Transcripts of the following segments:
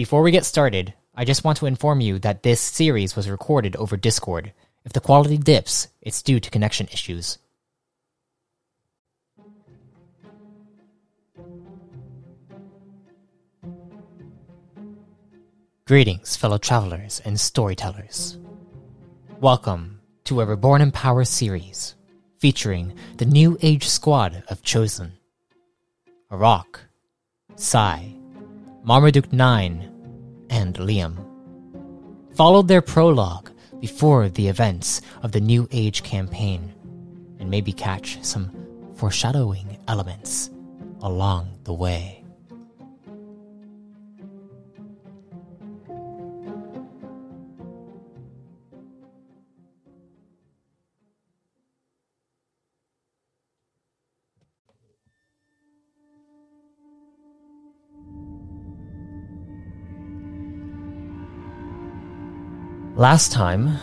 Before we get started, I just want to inform you that this series was recorded over Discord. If the quality dips, it's due to connection issues. Greetings, fellow travelers and storytellers. Welcome to a Reborn in Power series featuring the New Age squad of Chosen Arak, Sai, Marmaduke 9, and Liam. Followed their prologue before the events of the New Age campaign, and maybe catch some foreshadowing elements along the way. Last time,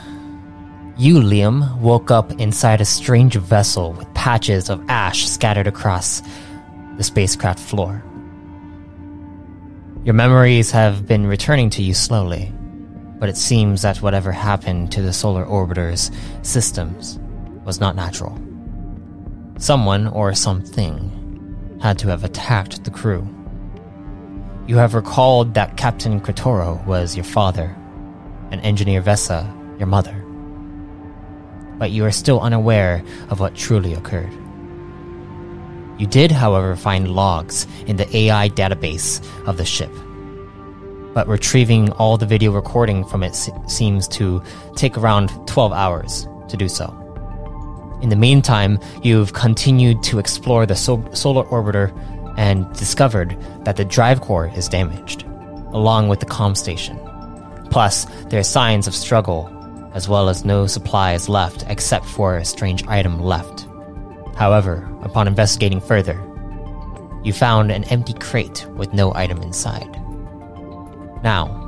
you, Liam, woke up inside a strange vessel with patches of ash scattered across the spacecraft floor. Your memories have been returning to you slowly, but it seems that whatever happened to the solar orbiter's systems was not natural. Someone or something had to have attacked the crew. You have recalled that Captain Kratoro was your father and Engineer Vessa, your mother. But you are still unaware of what truly occurred. You did, however, find logs in the AI database of the ship. But retrieving all the video recording from it se- seems to take around 12 hours to do so. In the meantime, you've continued to explore the so- solar orbiter and discovered that the drive core is damaged, along with the comm station. Plus, there are signs of struggle, as well as no supplies left except for a strange item left. However, upon investigating further, you found an empty crate with no item inside. Now,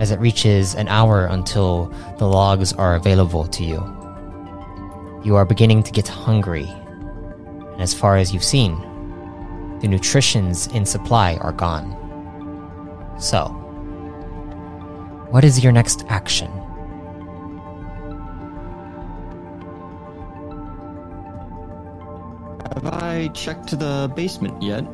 as it reaches an hour until the logs are available to you, you are beginning to get hungry. And as far as you've seen, the nutritions in supply are gone. So, what is your next action? Have I checked to the basement yet?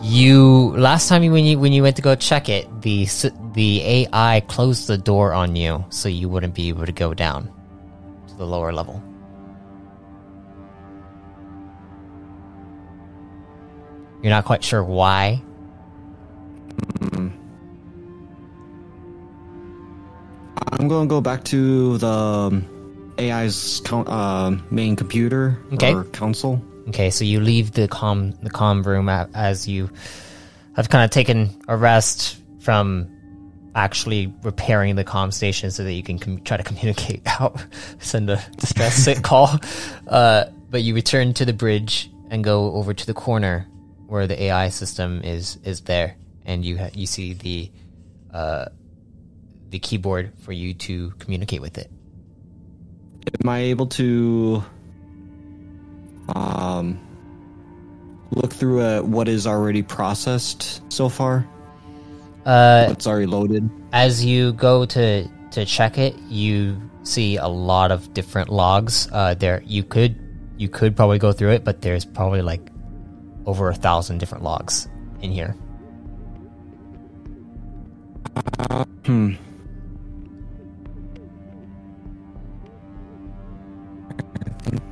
You last time you, when you when you went to go check it, the the AI closed the door on you, so you wouldn't be able to go down to the lower level. You're not quite sure why. Hmm. I'm going to go back to the um, AI's con- uh, main computer Okay. or console. Okay, so you leave the com the com room as you have kind of taken a rest from actually repairing the com station so that you can com- try to communicate out, send a distress call. Uh, but you return to the bridge and go over to the corner where the AI system is is there, and you ha- you see the uh, the keyboard for you to communicate with it. Am I able to um, look through uh, what is already processed so far? Uh, What's already loaded? as you go to to check it, you see a lot of different logs. Uh, there you could you could probably go through it, but there's probably like over a thousand different logs in here. Hmm.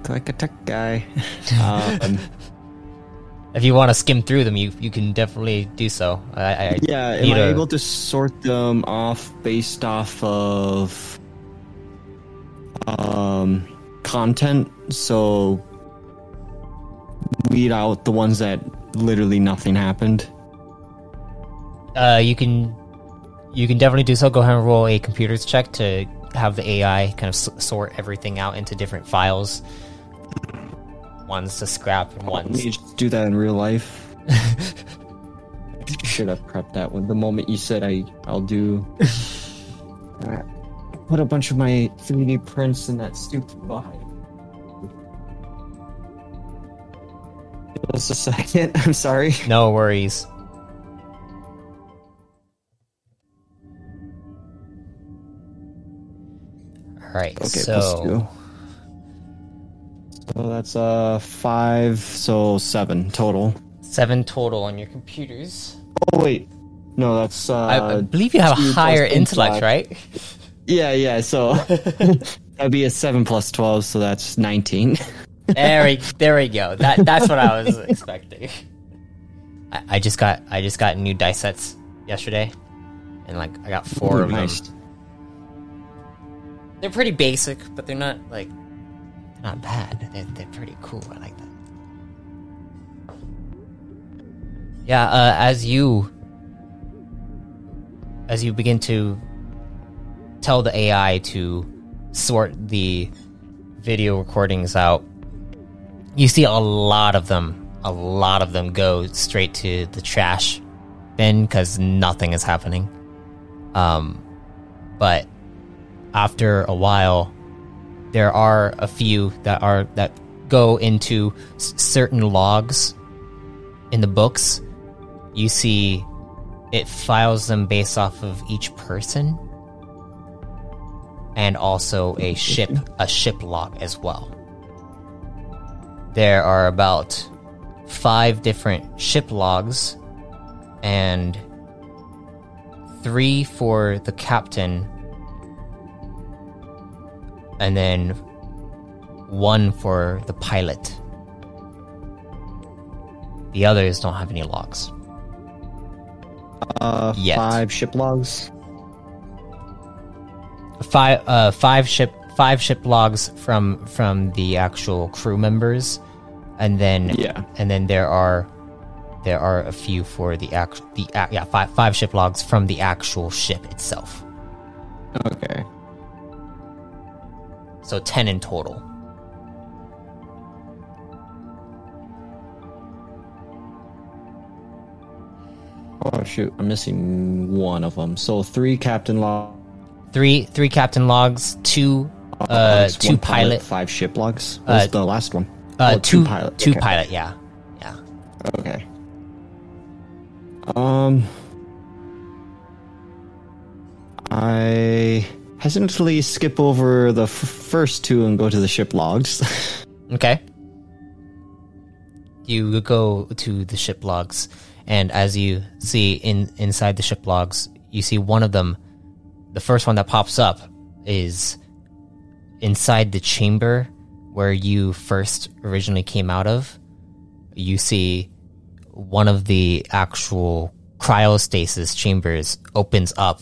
Like a tech guy. um, if you want to skim through them, you you can definitely do so. I, I Yeah, am I a- able to sort them off based off of um content? So weed out the ones that literally nothing happened. Uh, you can you can definitely do so. Go ahead and roll a computers check to have the AI kind of s- sort everything out into different files. Ones to scrap and ones. me just do that in real life. Should have prepped that one. The moment you said I, I'll do. Alright. Put a bunch of my 3D prints in that stupid box. Just a second. I'm sorry. No worries. All right, Okay, so. So that's uh five, so seven total. seven total on your computers. Oh wait, no, that's uh. I, believe you have a higher intellect. right? Yeah, yeah. So that'd be a seven plus twelve, so that's nineteen. There we, there we go. That that's what I was expecting. I, I just got I just got new dice sets yesterday, and like I got four Ooh, of nice. them. They're pretty basic, but they're not like not bad. They're they're pretty cool. I like that. Yeah, uh, as you as you begin to tell the AI to sort the video recordings out, you see a lot of them, a lot of them go straight to the trash bin because nothing is happening. Um, but after a while, there are a few that are that go into s- certain logs in the books. You see, it files them based off of each person, and also a ship a ship log as well. There are about five different ship logs, and three for the captain, and then one for the pilot. The others don't have any logs. Uh, Yet. five ship logs. Five, uh, five ship, five ship logs from from the actual crew members, and then Yeah. and then there are there are a few for the act the yeah five five ship logs from the actual ship itself. Okay. So ten in total. Oh shoot, I'm missing one of them. So three captain logs, Three three captain logs, two uh two one pilot, five ship logs. What's Uh, the last one? uh Oh, two pilot. two okay. pilot. Yeah, yeah. Okay. Um, I hesitantly skip over the f- first two and go to the ship logs. Okay. You go to the ship logs, and as you see in inside the ship logs, you see one of them. The first one that pops up is inside the chamber where you first originally came out of. You see one of the actual cryostasis chambers opens up,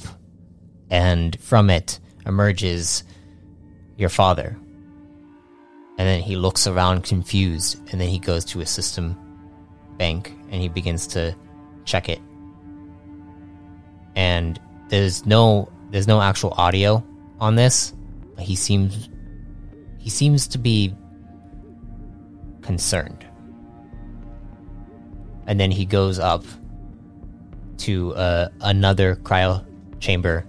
and from it emerges your father. And then he looks around confused, and then he goes to a system bank and he begins to check it. And there's no there's no actual audio on this. But he seems he seems to be concerned. And then he goes up to uh, another cryo chamber,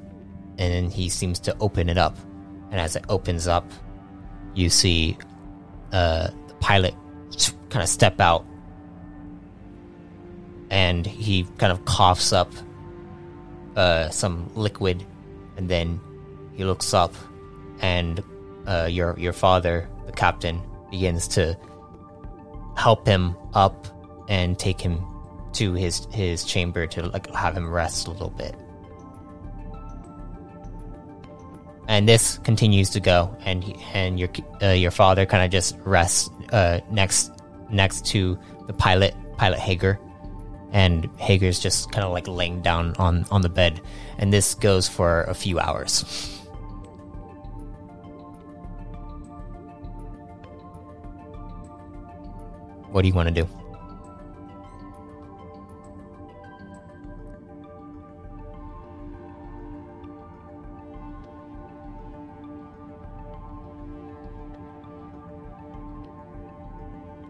and then he seems to open it up. And as it opens up, you see uh, the pilot kind of step out. And he kind of coughs up uh, some liquid. And then he looks up and uh, your your father the captain begins to help him up and take him to his his chamber to like have him rest a little bit and this continues to go and and your uh, your father kind of just rests uh, next next to the pilot pilot Hager, and Hager's just kind of like laying down on on the bed, and this goes for a few hours. What do you want to do?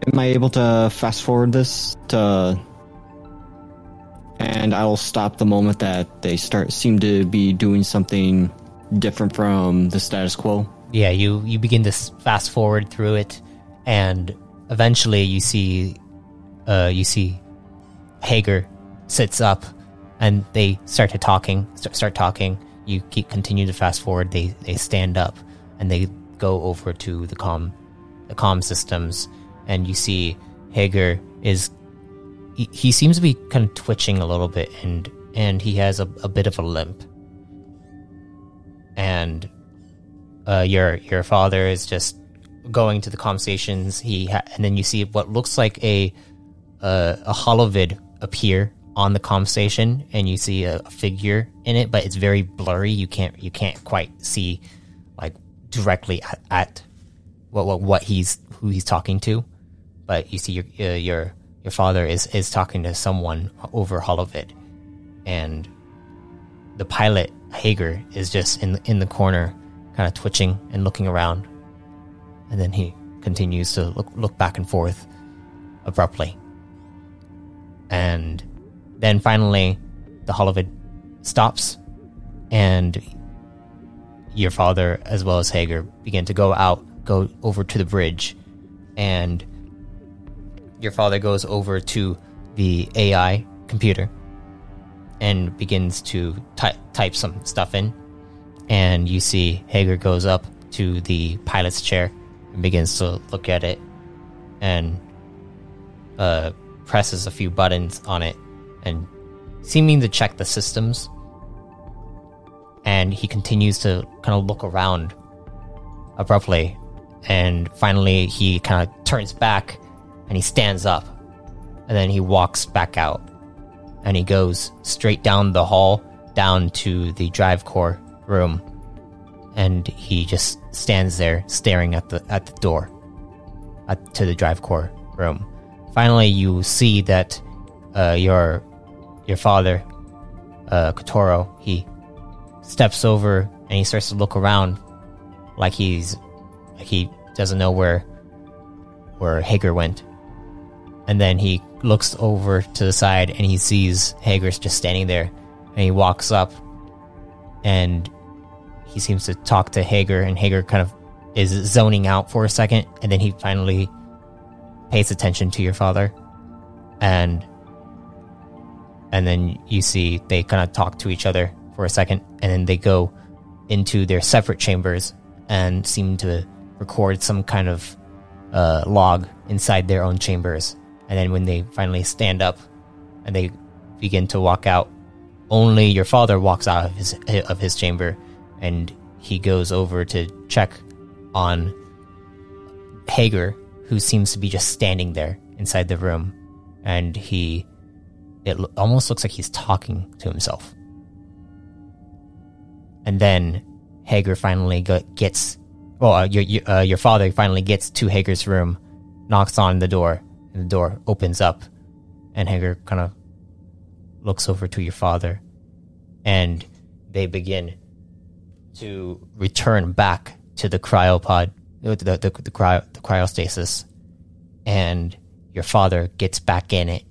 Am I able to fast forward this to and I will stop the moment that they start seem to be doing something different from the status quo. Yeah, you you begin to fast forward through it, and eventually you see, uh, you see, Hager sits up, and they start to talking, start, talking. You keep continue to fast forward. They they stand up, and they go over to the com, the com systems, and you see Hager is he, he seems to be kind of twitching a little bit, and and he has a, a bit of a limp, and uh, your your father is just going to the comm stations. He ha- and then you see what looks like a uh, a holovid appear on the comm station, and you see a, a figure in it, but it's very blurry. You can't you can't quite see like directly at, at what, what what he's who he's talking to, but you see your uh, your your father is is talking to someone over holovid, and the pilot Hager is just in in the corner, kind of twitching and looking around, and then he continues to look look back and forth abruptly, and then finally the holovid stops, and your father as well as Hager begin to go out, go over to the bridge, and your father goes over to the AI computer and begins to ty- type some stuff in. And you see Hager goes up to the pilot's chair and begins to look at it and uh, presses a few buttons on it and seeming to check the systems. And he continues to kind of look around abruptly. And finally, he kind of turns back and he stands up. And then he walks back out and he goes straight down the hall down to the drive core room and he just stands there staring at the at the door at, to the drive core room finally you see that uh, your your father uh, Kotoro he steps over and he starts to look around like he's like he doesn't know where where Hager went and then he looks over to the side and he sees Hager's just standing there. And he walks up and he seems to talk to Hager, and Hager kind of is zoning out for a second, and then he finally pays attention to your father. And and then you see they kind of talk to each other for a second, and then they go into their separate chambers and seem to record some kind of uh, log inside their own chambers. And then when they finally stand up and they begin to walk out, only your father walks out of his of his chamber, and he goes over to check on Hager, who seems to be just standing there inside the room, and he it almost looks like he's talking to himself. And then Hager finally gets, well, uh, your your, uh, your father finally gets to Hager's room, knocks on the door, and the door opens up, and Hager kind of looks over to your father, and they begin to return back to the cryopod, the the, the, the, cryo, the cryostasis, and your father gets back in it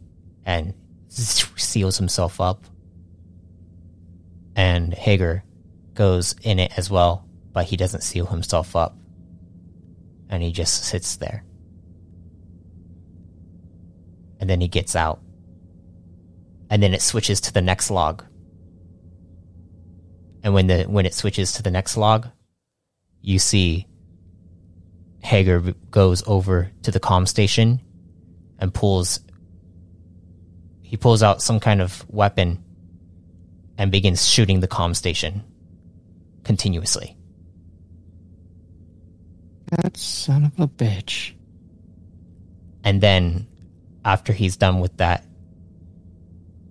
and seals himself up, and Hager goes in it as well, but he doesn't seal himself up, and he just sits there and then he gets out. And then it switches to the next log. And when the when it switches to the next log, you see Hager goes over to the comm station and pulls he pulls out some kind of weapon and begins shooting the comm station continuously. That son of a bitch. And then after he's done with that,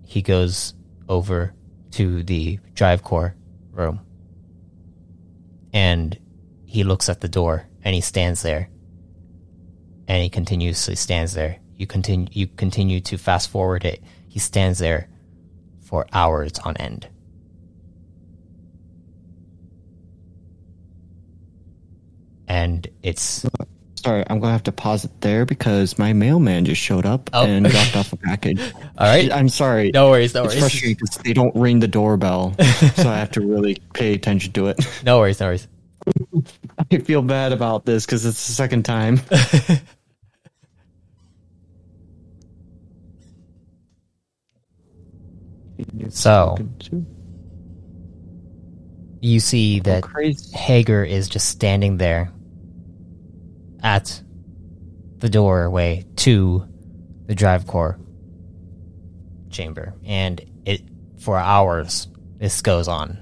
he goes over to the drive core room. And he looks at the door and he stands there. And he continuously stands there. You continue you continue to fast forward it. He stands there for hours on end. And it's Sorry, I'm gonna have to pause it there because my mailman just showed up Oh. and dropped off a package. all right I'm sorry. no worries no it's worries frustrating because they don't ring the doorbell, so I have to really pay attention to it. no worries no worries I feel bad about this because it's the second time. So- you see that. Hager is just standing there at the doorway to the drive core chamber, and it for hours this goes on,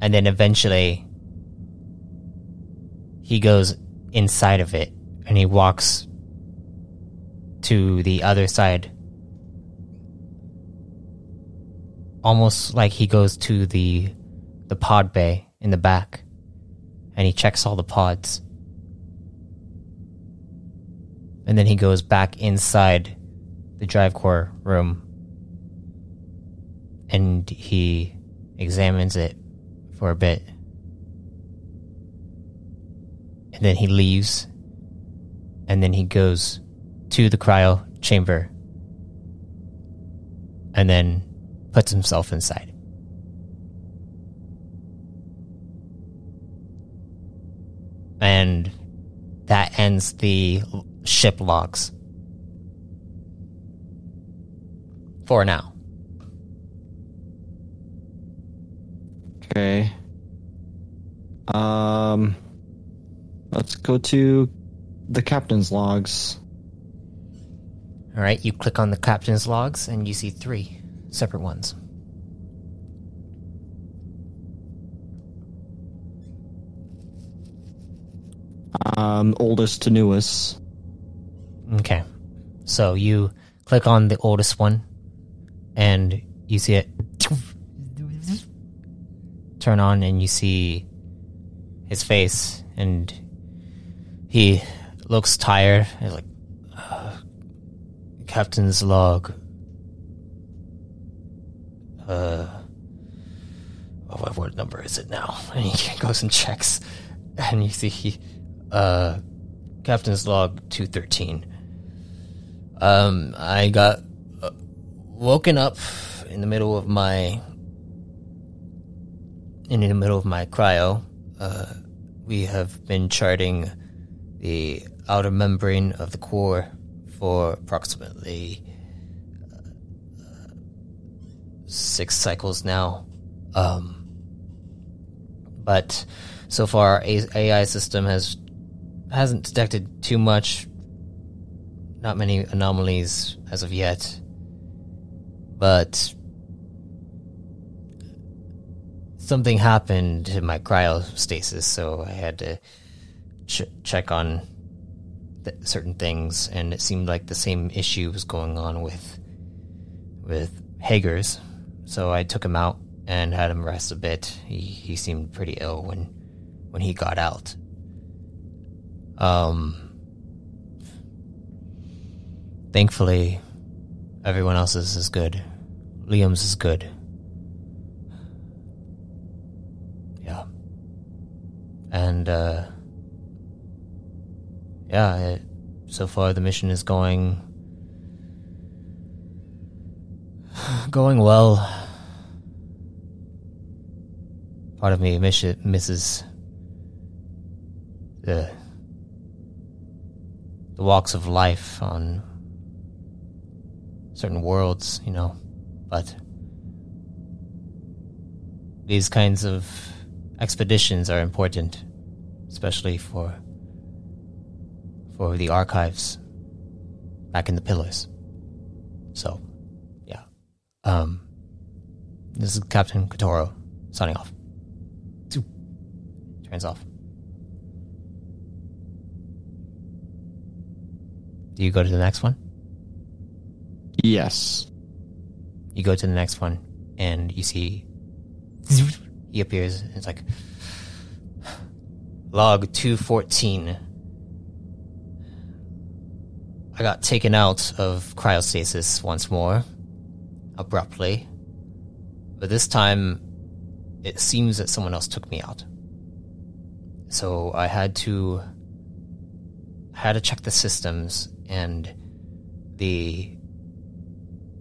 and then eventually he goes inside of it and he walks to the other side. Almost like he goes to the the pod bay in the back and he checks all the pods. And then he goes back inside the drive core room. And he examines it for a bit. And then he leaves. And then he goes to the cryo chamber. And then puts himself inside. And that ends the ship logs. For now. Okay. Um, let's go to the captain's logs. All right, you click on the captain's logs and you see three separate ones. Um, oldest to newest. Okay. So you click on the oldest one and you see it turn on and you see his face and he looks tired. He's like, "Uh, Captain's log. Uh, what number is it now? And he goes and checks, and you see he, uh, Captain's log 213. Um, I got uh, woken up in the middle of my in the middle of my cryo. Uh, we have been charting the outer membrane of the core for approximately uh, six cycles now. Um, but so far, our AI system has hasn't detected too much not many anomalies as of yet. But something happened to my cryostasis, so I had to ch- check on th- certain things, and it seemed like the same issue was going on with with Hager's. So I took him out and had him rest a bit. He he seemed pretty ill when when he got out. Um thankfully, everyone else's is good. Liam's is good. Yeah. And, uh, yeah, it, so far the mission is going. going well. Part of me miss it, misses the the walks of life on certain worlds, you know, but these kinds of expeditions are important, especially for for the archives back in the pillars. So, yeah. Um, this is Captain Katoro signing off. Turns off. Do you go to the next one? Yes. You go to the next one, and you see he appears. And it's like log two fourteen. I got taken out of cryostasis once more, abruptly, but this time it seems that someone else took me out. So I had to I had to check the systems and the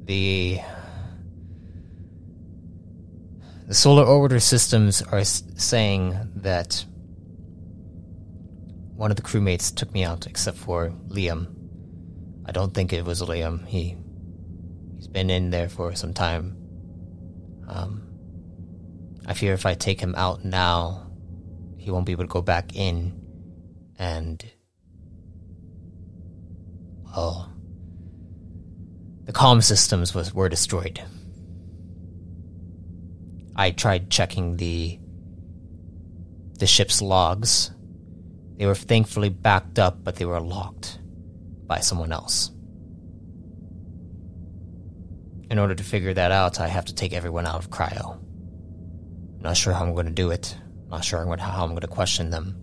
the the solar orbiter systems are saying that one of the crewmates took me out except for Liam. I don't think it was Liam. He he's been in there for some time. Um I fear if I take him out now, he won't be able to go back in and well the comm systems was were destroyed. I tried checking the the ship's logs. They were thankfully backed up, but they were locked by someone else. In order to figure that out, I have to take everyone out of cryo. Not sure how I'm going to do it. Not sure how I'm going to question them.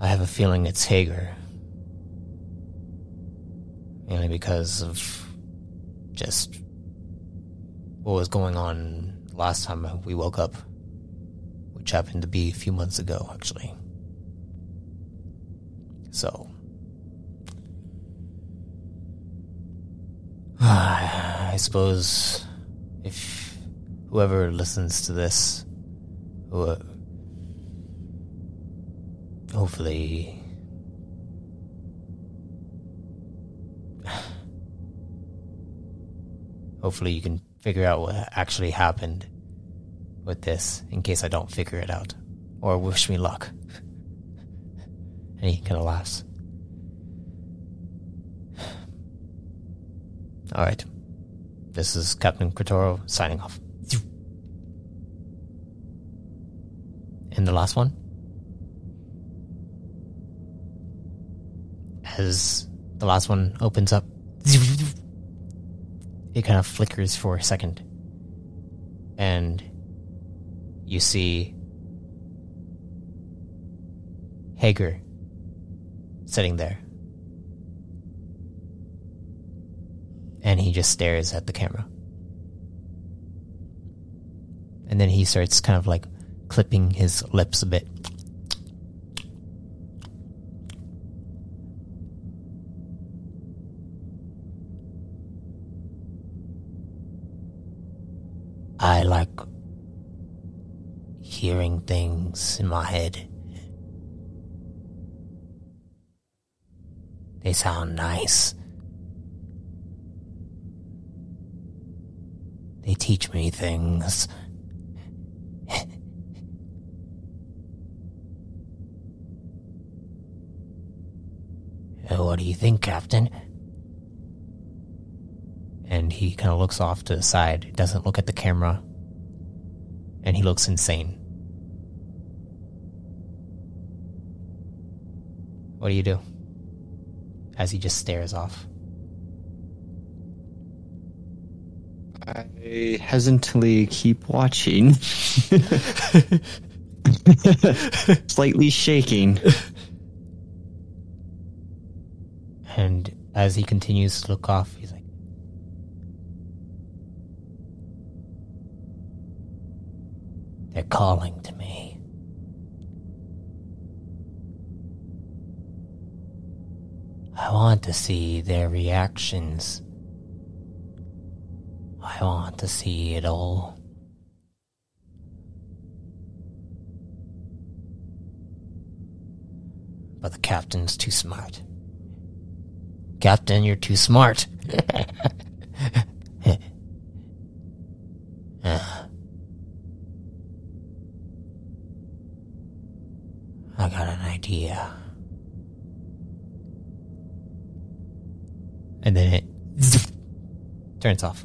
I have a feeling it's Hager. Mainly because of just what was going on last time we woke up, which happened to be a few months ago, actually. So. I suppose if whoever listens to this, who, hopefully, hopefully you can figure out what actually happened with this in case I don't figure it out. Or wish me luck. and he kind of laughs. Alright. This is Captain Kratoro signing off. And the last one? As the last one opens up, it kind of flickers for a second. And you see Hager sitting there. And he just stares at the camera. And then he starts kind of like clipping his lips a bit. I like hearing things in my head. They sound nice. They teach me things. Uh, what do you think, Captain? And he kind of looks off to the side, doesn't look at the camera, and he looks insane. What do you do? As he just stares off. I hesitantly keep watching. Slightly shaking. And as he continues to look off, he's like, They're calling to me. I want to see their reactions. I want to see it all. But the captain's too smart. Captain, you're too smart. I got an idea. Off.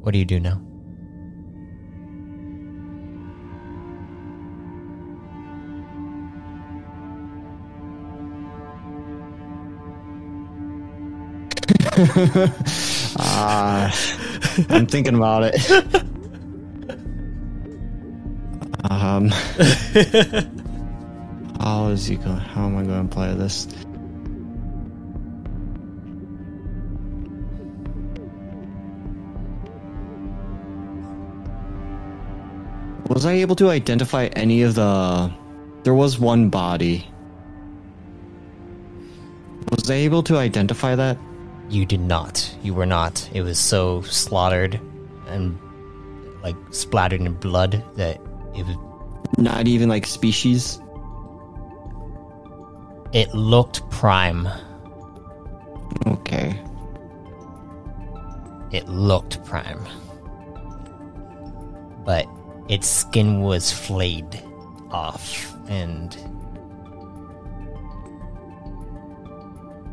What do you do now? uh, I'm thinking about it. um. is he going? How am I going to play this? Was I able to identify any of the? There was one body. Was I able to identify that? You did not. You were not. It was so slaughtered and like splattered in blood that it was. Not even like species. It looked prime. Okay. It looked prime. But its skin was flayed off and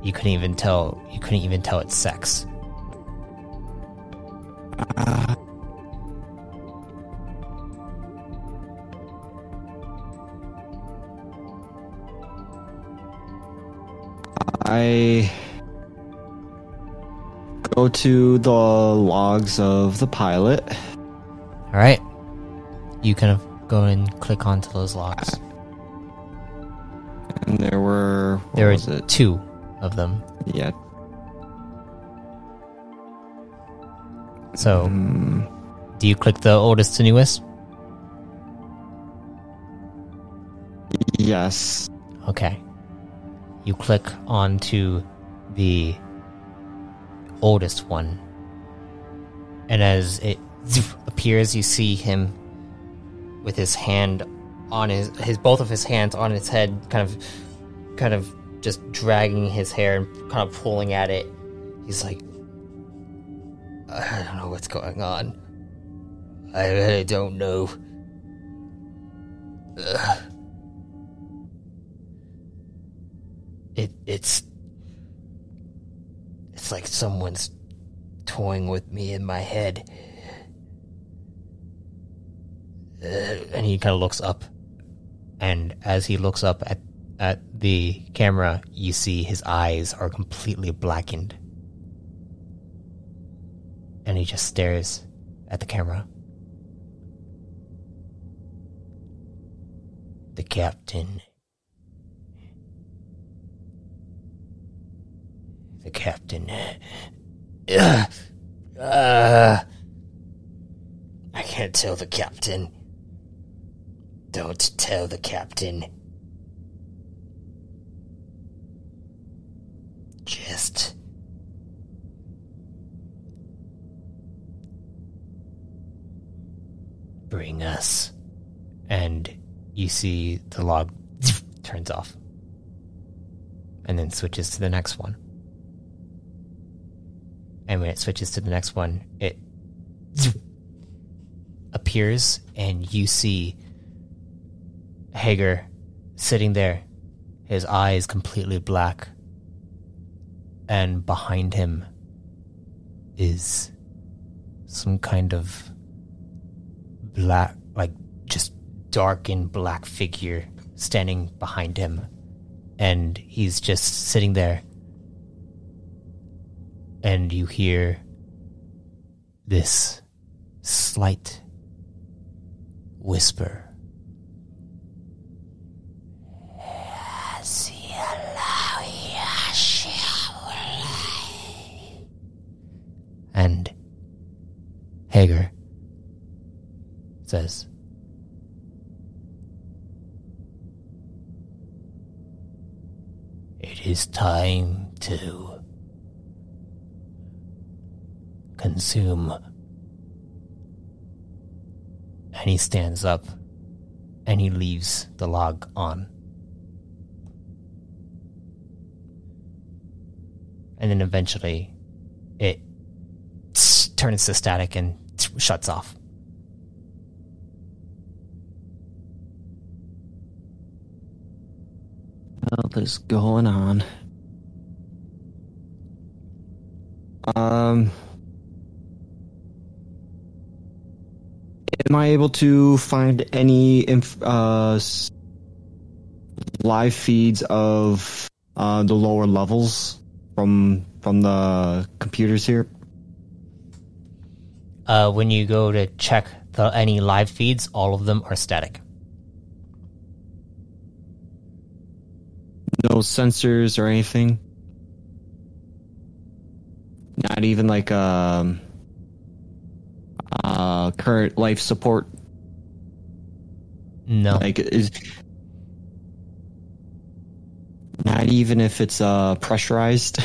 you couldn't even tell you couldn't even tell its sex. Uh, go to the logs of the pilot. All right. You kind of go and click onto those logs. And there were There was were it? two of them. Yeah. So, Mm, do you click the oldest to newest? yes. Okay. You click onto the oldest one. And as it appears, you see him with his hand on his his both of his hands on his head, kind of kind of just dragging his hair and kind of pulling at it. He's like I don't know what's going on. I really don't know. Ugh. It it's it's like someone's toying with me in my head. Uh, and he kind of looks up, and as he looks up at at the camera, you see his eyes are completely blackened, and he just stares at the camera. The captain. The captain. Ugh. Uh, I can't tell the captain. Don't tell the captain. Just. Bring us. And you see the log turns off. And then switches to the next one. And when it switches to the next one, it appears, and you see Hager sitting there, his eyes completely black. And behind him is some kind of black, like just darkened black figure standing behind him. And he's just sitting there and you hear this slight whisper. And Hager says, It is time to consume. And he stands up and he leaves the log on. And then eventually it turns to static and shuts off. What is going on? Um, am I able to find any inf- uh, live feeds of uh, the lower levels from from the computers here? Uh, when you go to check the any live feeds, all of them are static. No sensors or anything. Not even like um uh current life support. No. Like is not even if it's uh pressurized.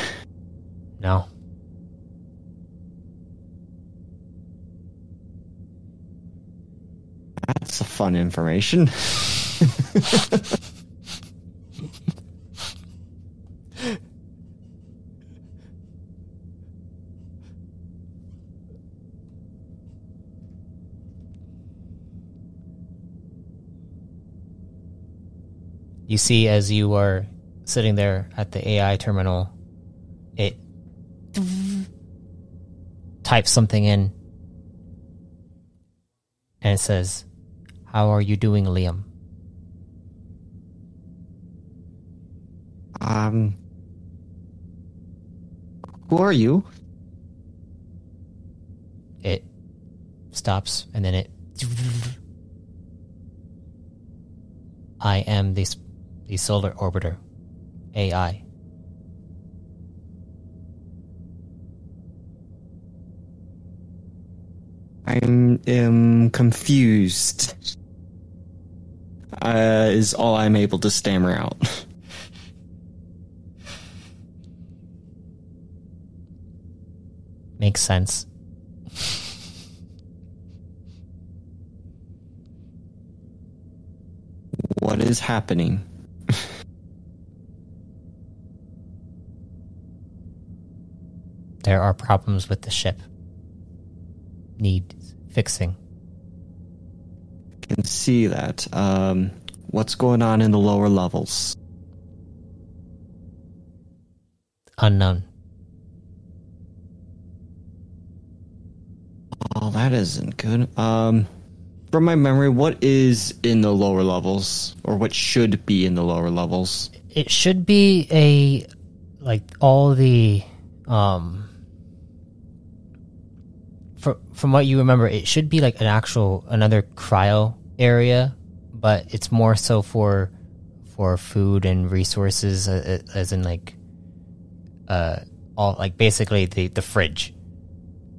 no. That's a fun information. You see, as you are sitting there at the AI terminal, it types something in and it says, How are you doing, Liam? Um Who are you? It stops and then it. I am the, the solar orbiter, AI. I'm am confused. Uh, is all I'm able to stammer out. Makes sense. what is happening? There are problems with the ship. Need fixing. Can see that. Um, what's going on in the lower levels? Unknown. Oh, that isn't good. Um, from my memory, what is in the lower levels, or what should be in the lower levels? It should be a like all the um from from what you remember, it should be like an actual another cryo area, but it's more so for for food and resources, uh, as in like uh all like basically the the fridge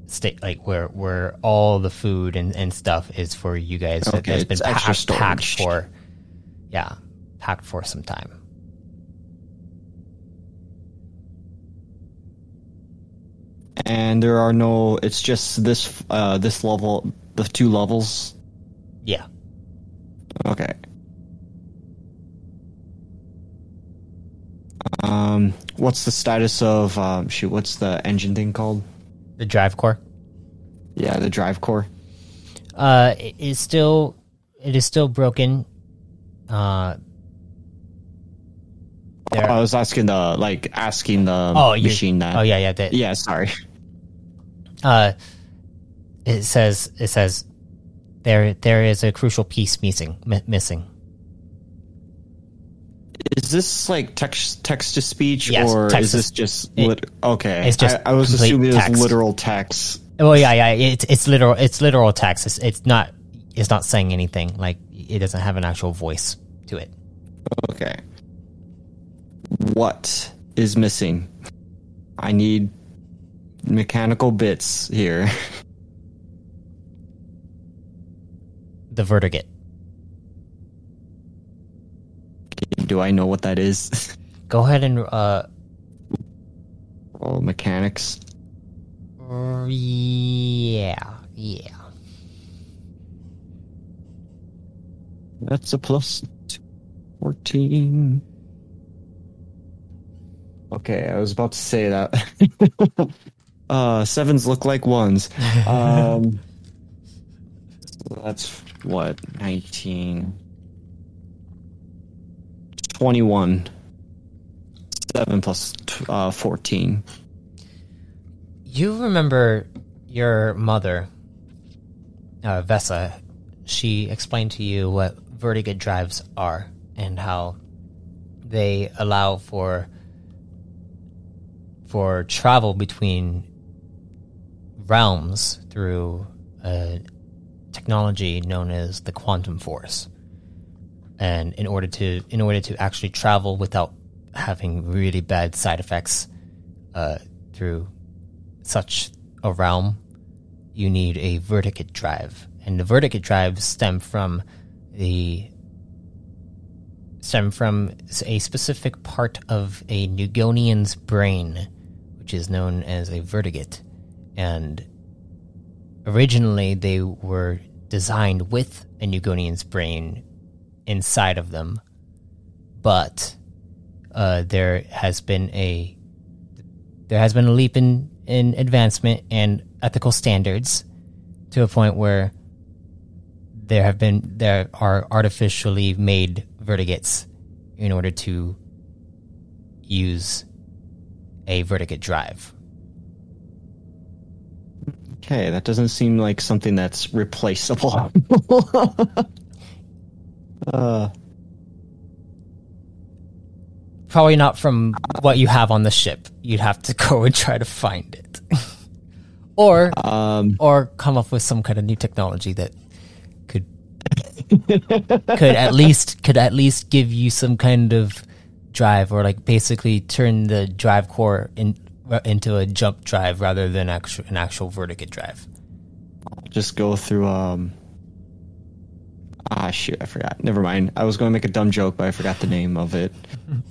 state like where where all the food and, and stuff is for you guys that Okay, has been packed, packed for. Yeah packed for some time And there are no. It's just this. Uh, this level. The two levels. yeah Okay. Um, what's the status of um? Shoot, what's the engine thing called? the drive core Yeah, the drive core. uh it is still it is still broken uh there I was asking the like asking the oh machine that. oh yeah yeah Yeah, sorry. Uh it says it says there there is a crucial piece missing mi- missing Is this like text text to speech Yes, or text is this just it- okay? it's just I, I was assuming it was literal text. oh yeah yeah it's it's literal it's literal text it's, it's not it's not saying anything like it doesn't have an actual voice to it Okay. What is missing? I need mechanical bits here. the vertigate Do I know what that is? go ahead and uh oh, mechanics. yeah yeah That's a plus 14. Okay, I was about to say that. uh, sevens look like ones. Um, so that's what, 19. 21. 7 plus uh, 14. You remember your mother, uh, Vessa. She explained to you what vertigo drives are and how they allow for for travel between realms through a technology known as the quantum force. And in order to in order to actually travel without having really bad side effects uh, through such a realm, you need a vertigate drive, and the vertigate drives stem from the stem from a specific part of a Nugonian's brain, which is known as a vertigate, and originally they were designed with a Nugonian's brain inside of them, but uh, there has been a there has been a leap in, in advancement and ethical standards to a point where there have been there are artificially made vertigates in order to use a vertigate drive. Okay, that doesn't seem like something that's replaceable. uh, Probably not from what you have on the ship. You'd have to go and try to find it. or um, or come up with some kind of new technology that could could at least could at least give you some kind of drive or like basically turn the drive core in, into a jump drive rather than actual, an actual vertigate drive. just go through. Um, ah, shoot, I forgot. Never mind. I was going to make a dumb joke, but I forgot the name of it.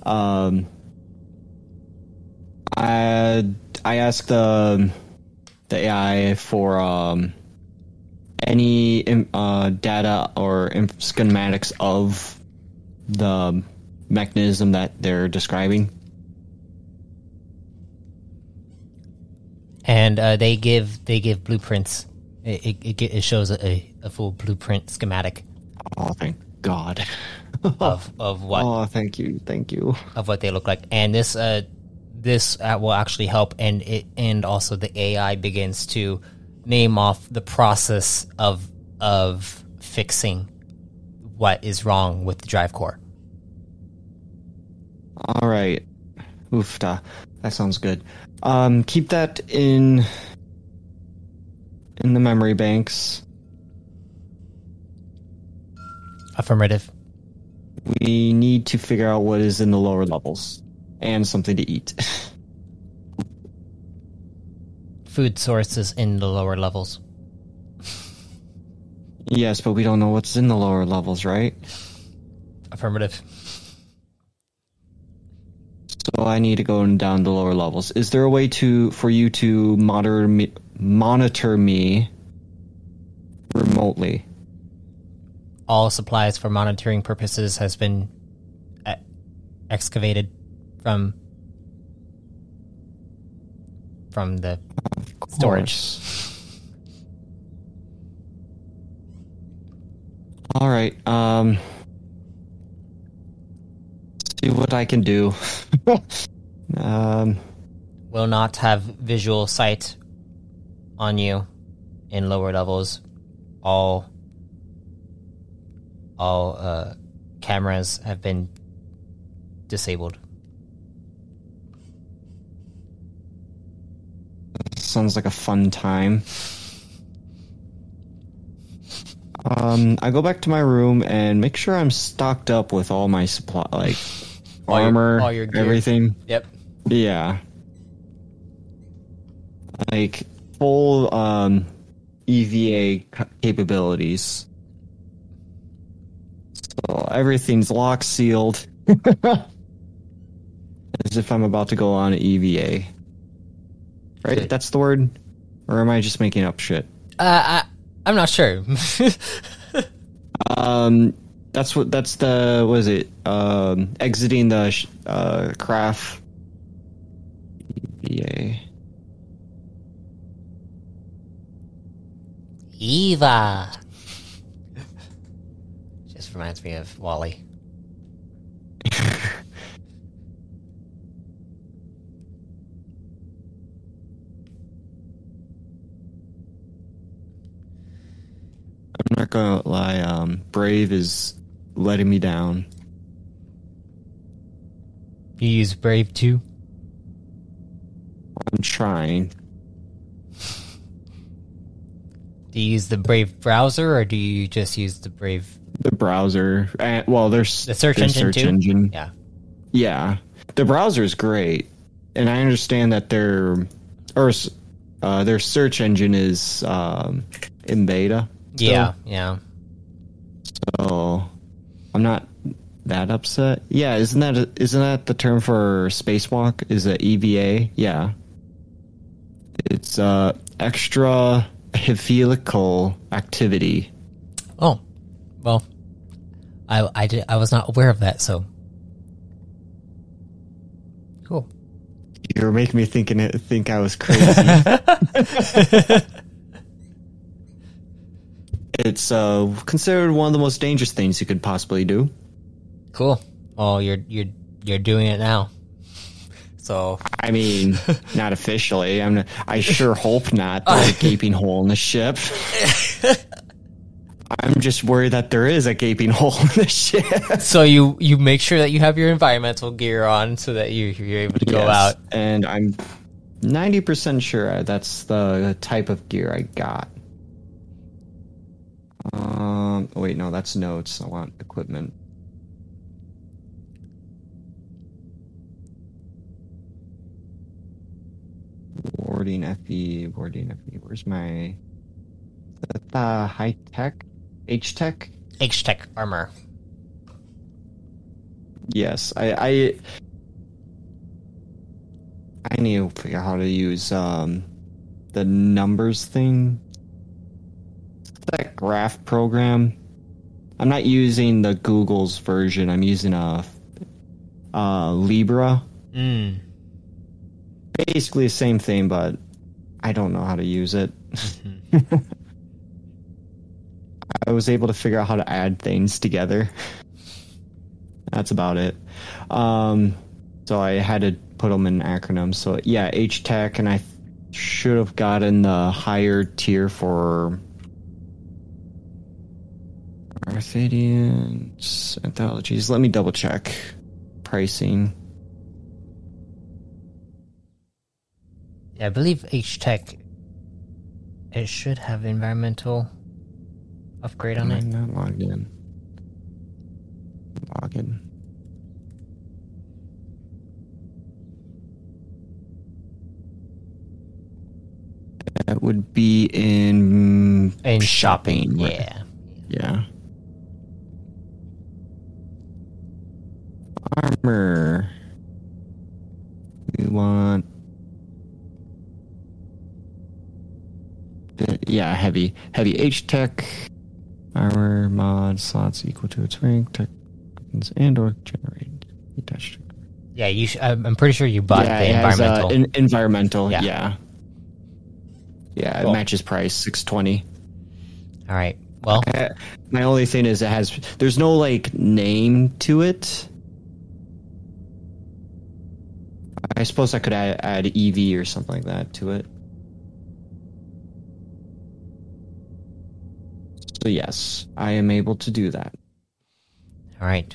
Um, I I asked the the AI for um any um, uh, data or um, schematics of the mechanism that they're describing. And uh, they give they give blueprints. It it, it, it shows a, a full blueprint schematic Oh, thank God. of of what oh, thank you, thank you. of what they look like, and this uh this uh, will actually help, and it and also the AI begins to name off the process of of fixing what is wrong with the drive core. All right. Oofta. That sounds good. Um, keep that in in the memory banks. Affirmative. We need to figure out what is in the lower levels and something to eat. Food sources in the lower levels. yes, but we don't know what's in the lower levels, right? Affirmative. So I need to go down the lower levels. Is there a way to for you to monitor me, monitor me remotely? all supplies for monitoring purposes has been uh, excavated from from the storage. All right. Um. See what I can do. um. Will not have visual sight on you in lower levels. All all uh, cameras have been disabled. Sounds like a fun time. Um, I go back to my room and make sure I'm stocked up with all my supply, like All your- armor, all your everything. Yep. Yeah. Like full um EVA capabilities. So everything's lock sealed. As if I'm about to go on EVA. Right? Good. That's the word? Or am I just making up shit? Uh, I I'm not sure. Um that's what that's the what is it? Um exiting the sh- uh craft EVA. Eva. Just reminds me of WALL-E. I'm not gonna lie, um, Brave is letting me down. You use Brave too. I'm trying. Do you use the Brave browser or do you just use the Brave The browser, and well, there's the search engine search too? engine. Yeah. Yeah, the browser is great, and I understand that their or uh, their search engine is um, in beta. Yeah, yeah. So I'm not that upset. Yeah, isn't that a, isn't that the term for spacewalk? Is it EVA? Yeah. It's uh extra vehicular activity. Oh, well, I I did I was not aware of that. So cool. You're making me thinking think I was crazy. it's uh considered one of the most dangerous things you could possibly do. Cool. Oh, you're you're you're doing it now. So I mean, not officially. I'm. I sure hope not. There's a gaping hole in the ship. I'm just worried that there is a gaping hole in the ship. so you you make sure that you have your environmental gear on so that you you're able to go Yes, out. and I'm 90% sure that's the type of gear I got. Um. Wait, no, that's notes. I want equipment. Boarding FE, boarding FE. Where's my? That the high tech? H tech? H Tech armor. Yes, I, I I need to figure out how to use um the numbers thing. That graph program. I'm not using the Google's version. I'm using a uh, Libre. Mm. Basically the same thing, but I don't know how to use it. I was able to figure out how to add things together. That's about it. Um, so I had to put them in acronyms. So yeah, H Tech, and I should have gotten the higher tier for Arthadians anthologies. Let me double check pricing. Yeah, I believe H Tech. It should have environmental upgrade on Am I it. not logged in? Log in. That would be in In shopping. Yeah. Yeah. Armor. We want. Uh, Yeah, heavy. Heavy H Tech. Armor mod slots equal to its rank, tech and or generate. Attached. Yeah, you. Sh- I'm pretty sure you bought yeah, the it has, uh, environmental. environmental. Yeah. Yeah. Yeah, it matches price six twenty. All right. Well, Uh, My only thing is it has there's no like name to it. I suppose I could add, add EV or something like that to it. So yes, I am able to do that. all right.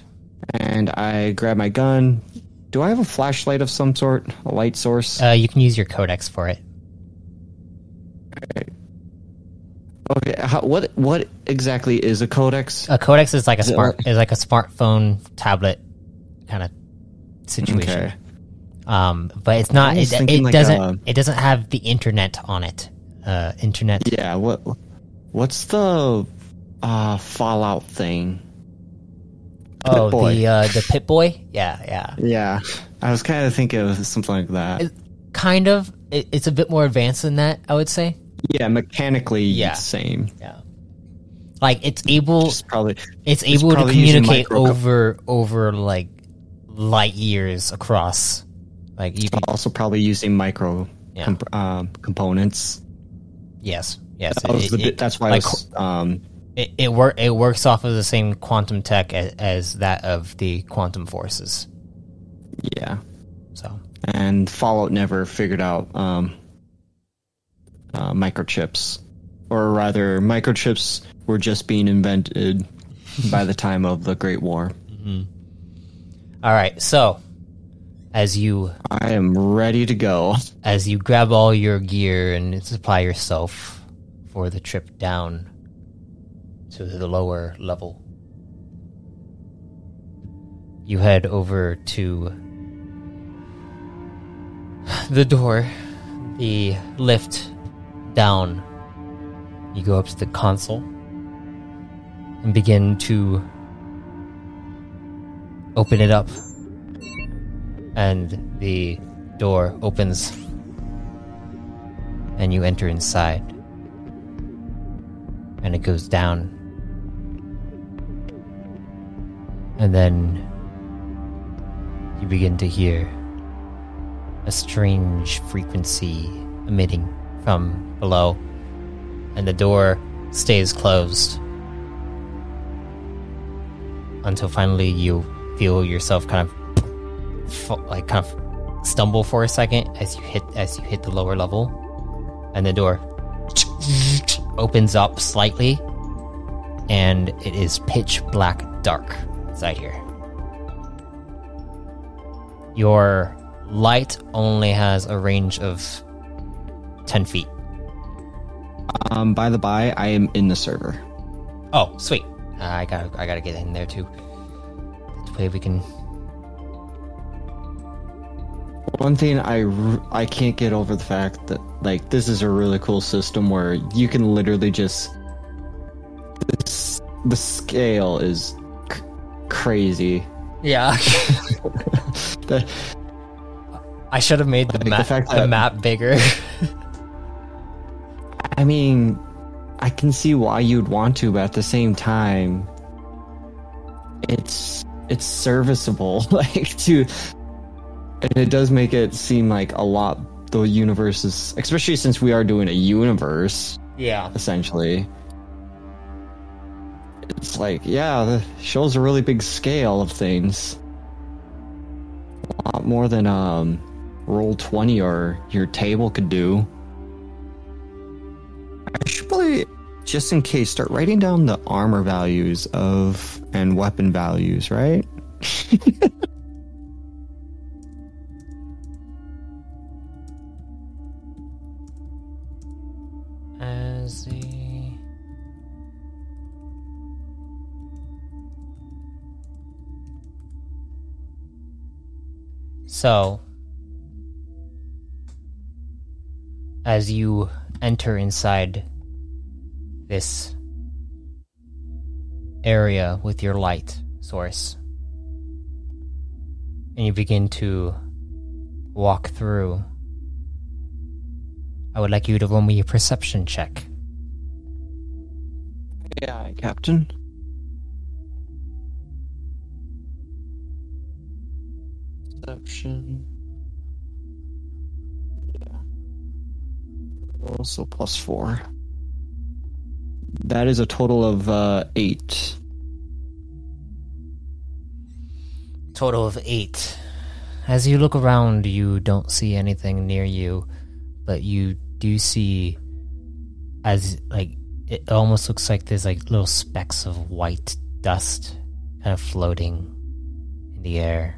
And I grab my gun. Do I have a flashlight of some sort? A light source? Uh, you can use your codex for it. Okay, how, what what exactly is a codex? A codex is like a Is smart like- is like a smartphone tablet kind of situation. Okay. Um, but it's not. It, it like doesn't. a- it doesn't have the internet on it. Uh, internet. Yeah, what what's the uh Fallout thing? oh, Boy. the uh, the Pip-Boy. Yeah, yeah. Yeah. I was kind of thinking of something like that. It- Kind of. It, it's a bit more advanced than that. I would say. yeah, mechanically Yeah. same. Yeah. Like it's able. Probably it's it's able to probably using communicate over over like light years across. Like you can. also probably using micro Yeah. comp- um, components. Yes. Yes. That it- the it- that's why like, was, um it it, wor- it works off of the same quantum tech as, as that of the quantum forces. yeah. So And Fallout never figured out um uh, microchips or rather microchips were just being invented by the time of the Great War. all right. So As you I am ready to go. as you grab all your gear and supply yourself for the trip down to the lower level. You head over to the door, the lift down. You go up to the console and begin to open it up. And the door opens and you enter inside. And it goes down. And then you begin to hear a strange frequency emitting from below. And the door stays closed until finally you feel yourself kind of like kind of stumble for a second as you hit as you hit the lower level and the door opens up slightly and it is pitch black dark inside here. Your light only has a range of 10 feet. Um, by the by, I am in the server. oh sweet. Uh, i gotta i gotta get in there too. That way we can One thing I I can't get over the fact that like this is a really cool system where you can literally just this, the scale is c- crazy. yeah The- i should have made the, Like, the fact the map bigger I mean, I can see why you'd want to, but at the same time, it's it's serviceable. like to, and it does make it seem like a lot. The universe is, especially since we are doing a universe yeah essentially. It's like, yeah, the shows a really big scale of things. A lot more than um, Roll20 or your table could do. I should probably, just in case, start writing down the armor values of and weapon values, right? so as you enter inside this area with your light source and you begin to walk through I would like you to roll me a perception check. Yeah, Captain. Perception. Yeah. Also plus four. That is a total of uh, eight. Total of eight. As you look around, you don't see anything near you, but you do see, as like it almost looks like there's like little specks of white dust kind of floating in the air.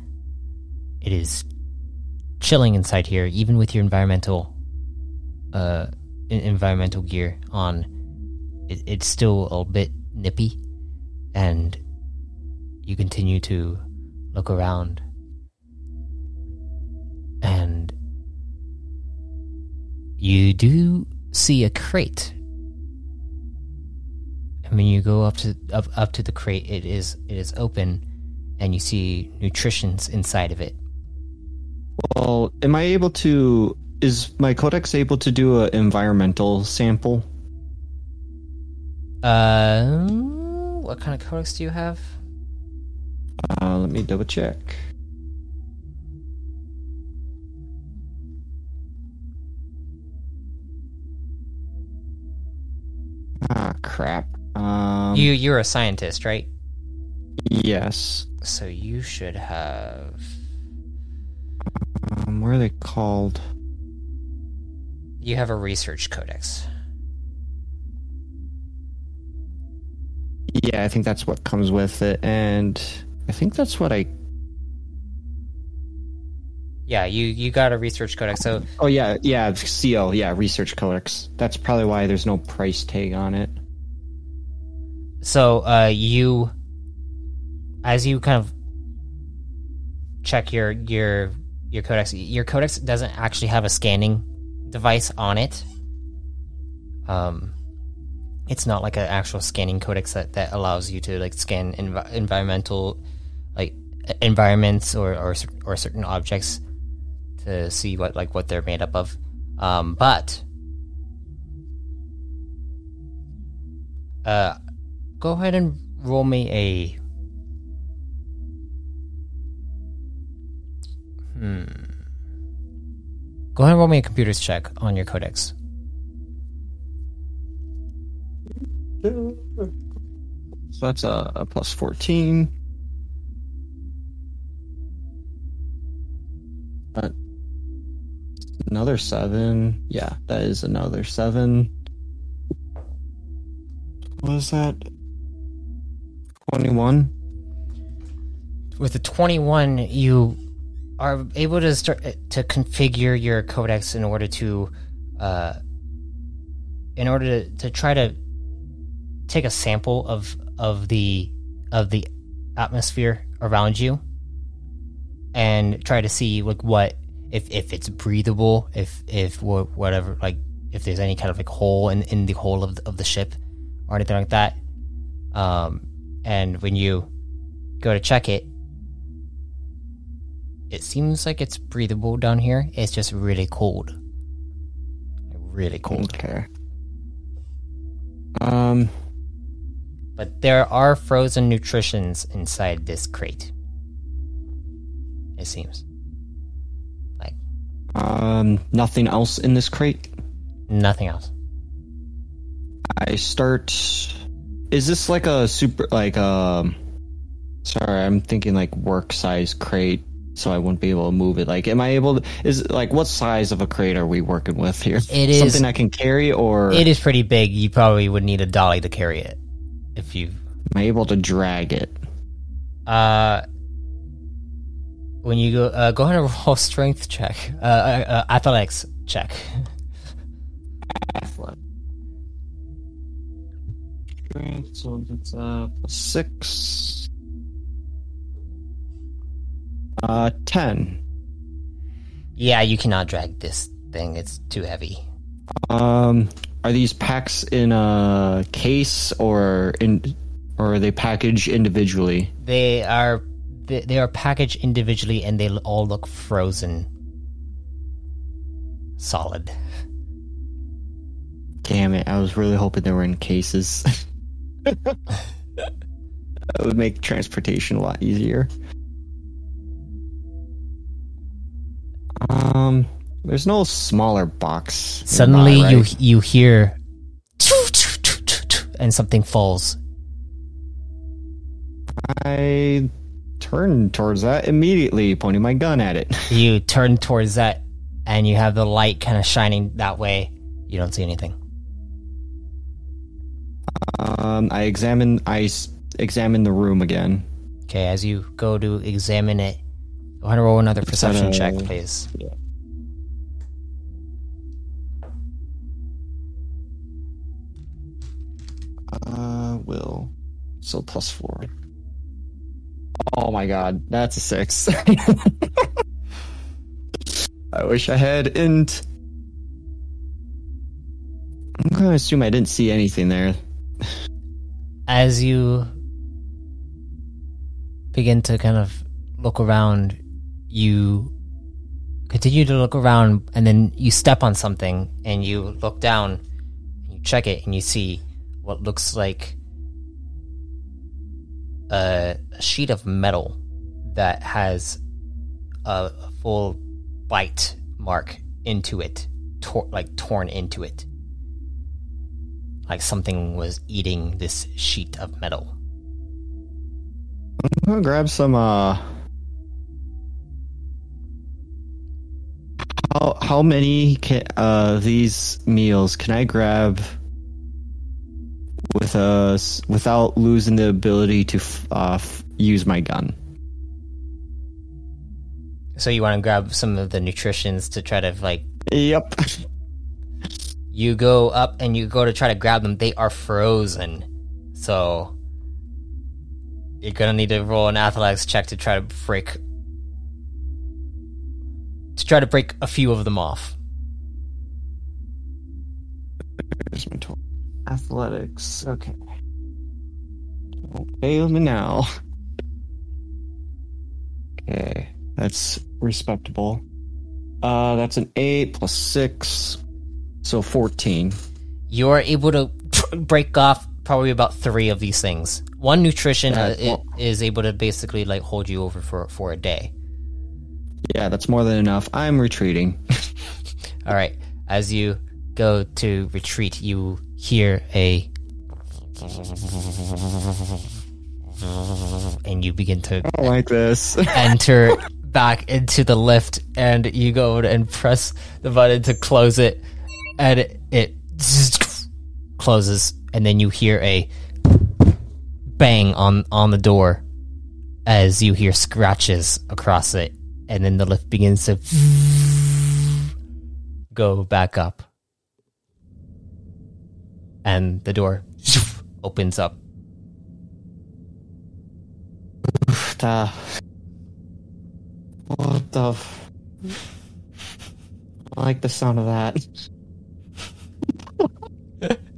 It is chilling inside here, even with your environmental, uh, environmental gear on. It, it's still a bit nippy, and you continue to look around. And you do see a crate. And when you go up to up, up to the crate it is it is open and you see nutritions inside of it Well, am I able to? Is my codex able to do an environmental sample? uh what kind of codex do you have Uh, let me double check. Ah, crap. Um, you you're a scientist right yes. so you should have Um, what are they called? you have a research codex Yeah, I think that's what comes with it, and I think that's what I. Yeah, you you got a research codex. So Oh yeah, yeah, seal, yeah, research codex. That's probably why there's no price tag on it. so uh you as you kind of check your your your codex your codex doesn't actually have a scanning device on it. Um it's not like an actual scanning codex that, that allows you to like scan env- environmental like environments or, or or certain objects to see what like what they're made up of. Um but uh go ahead and roll me a hmm go ahead and roll me a computers check on your codex So that's a, a plus 14. Uh, another 7. Yeah, that is another 7. What is that? 21? with the 21 you are able to start to configure your codex in order to uh in order to, to try to take a sample of of the of the atmosphere around you and try to see like what if if it's breathable if if whatever like if there's any kind of like hole in in the hole of the, of the ship or anything like that. Um and when you go to check it it seems like it's breathable down here. It's just really cold. Really cold. Okay. Um, But there are frozen nutritions inside this crate. It seems. Like um, nothing else in this crate? nothing else. I start. Is this like a super like um? Sorry, I'm thinking like work size crate, so I wouldn't be able to move it. Like, am I able to? Is like what size of a crate are we working with here? It is- something I can carry, or It is pretty big. You probably would need a dolly to carry it. If you am I able to drag it? uh when you go uh, go ahead and roll strength check. Uh, uh, uh athletics check. Strength, so it's uh plus six. Uh, ten. Yeah, you cannot drag this thing. It's too heavy. Um, are these packs in a case or in, or are they packaged individually? They are they, they are packaged individually and they all look frozen. Solid. Damn it! I was really hoping they were in cases. that would make transportation a lot easier. Um, there's no smaller box. Suddenly nearby, you right? you hear and something falls. I turn towards that immediately, pointing my gun at it. You turn towards that and you have the light kind of shining that way. You don't see anything. Um, I examine. I s- examine the room again. Okay, as you go to examine it, go ahead and roll another perception check, please. Uh, will. So plus four. Oh my god, that's a six. I wish I had int. I'm gonna assume I didn't see anything there. as you begin to kind of look around, you continue to look around and then you step on something and you look down, and you check it, and you see what looks like a, a sheet of metal that has a full bite mark into it, tor- like torn into it like something was eating this sheet of metal. I'm gonna grab some. Uh, how how many can, uh these meals can I grab with us without losing the ability to f- uh, f- use my gun? So you want to grab some of the nutritions to try to like Yep. you go up and you go to try to grab them. They are frozen, so you're gonna need to roll an athletics check to try to break to try to break a few of them off. Here's my tool. Athletics. Okay. Don't fail me now. Okay, that's respectable. Uh, that's an eight plus six, so fourteen. You are able to break off probably about three of these things. One nutrition uh, is able to basically like hold you over for for a day. Yeah, that's more than enough. I'm retreating. All right. As you go to retreat, you hear a. And you begin to I don't like this. enter back into the lift, and you go and press the button to close it, and it, it closes, and then you hear a bang on on the door as you hear scratches across it, and then the lift begins to go back up, and the door opens up. the what the f- I like the sound of that.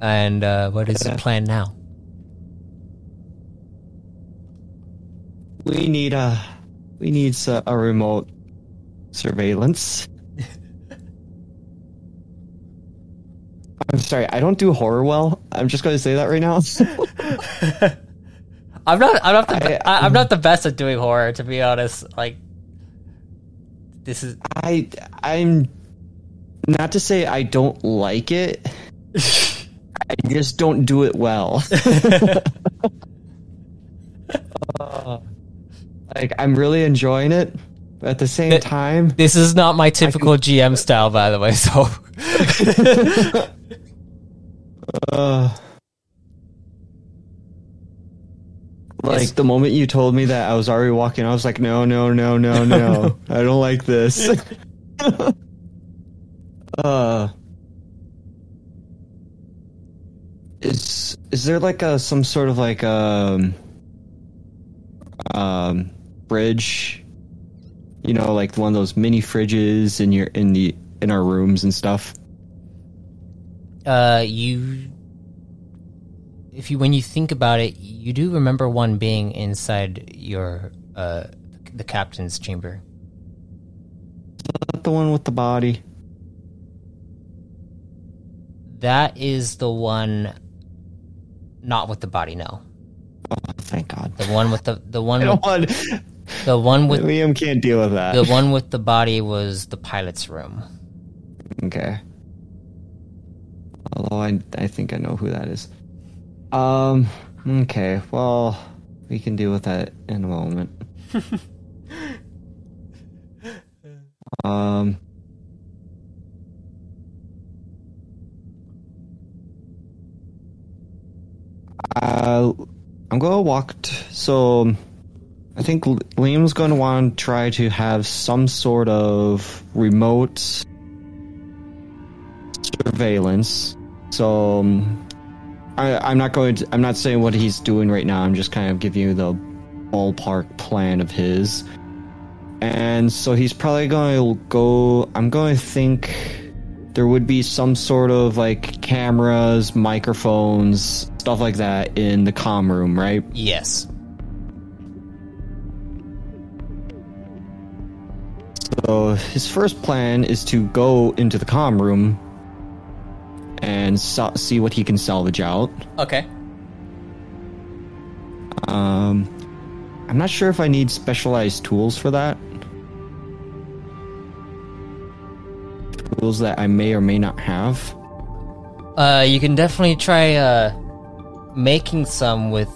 And uh, what is the plan now? We need a we need s- a remote surveillance. I'm sorry, I don't do horror well. I'm just going to say that right now. I'm not. I'm not. The, I, I, i'm not the best at doing horror, to be honest. Like, this is. I I'm not to say I don't like it. I just don't do it well. Uh, like I'm really enjoying it, but at the same Th- time, This is not my typical GM style, by the way. So, uh, like Yes. the moment you told me that I was already walking, I was like, no, no, no, no, no, I don't like this. uh, is is there like a some sort of like um um bridge? You know, like one of those mini fridges in your in the in our rooms and stuff. uh, you, if you when you think about it, you do remember one being inside your uh the captain's chamber. Not the one with the body. That is the one. Not with the body, no. Oh, thank God. The one with the the one I with, don't want. The one with Liam can't deal with that. the one with the body was the pilot's room. Okay. Although I, I think I know who that is. Um. Okay. Well, we can deal with that in a moment. um. Uh, I'm gonna walk. T- so, I think Liam's gonna want to try to have some sort of remote surveillance. So um, I, I'm not going to. I'm not saying what he's doing right now. I'm just kind of giving you the ballpark plan of his. And so he's probably going to go. I'm going to think there would be some sort of like cameras, microphones, stuff like that in the comm room, right? Yes. So his first plan is to go into the comm room and so- see what he can salvage out. Okay. Um, I'm not sure if I need specialized tools for that. Tools that I may or may not have. Uh, you can definitely try uh making some with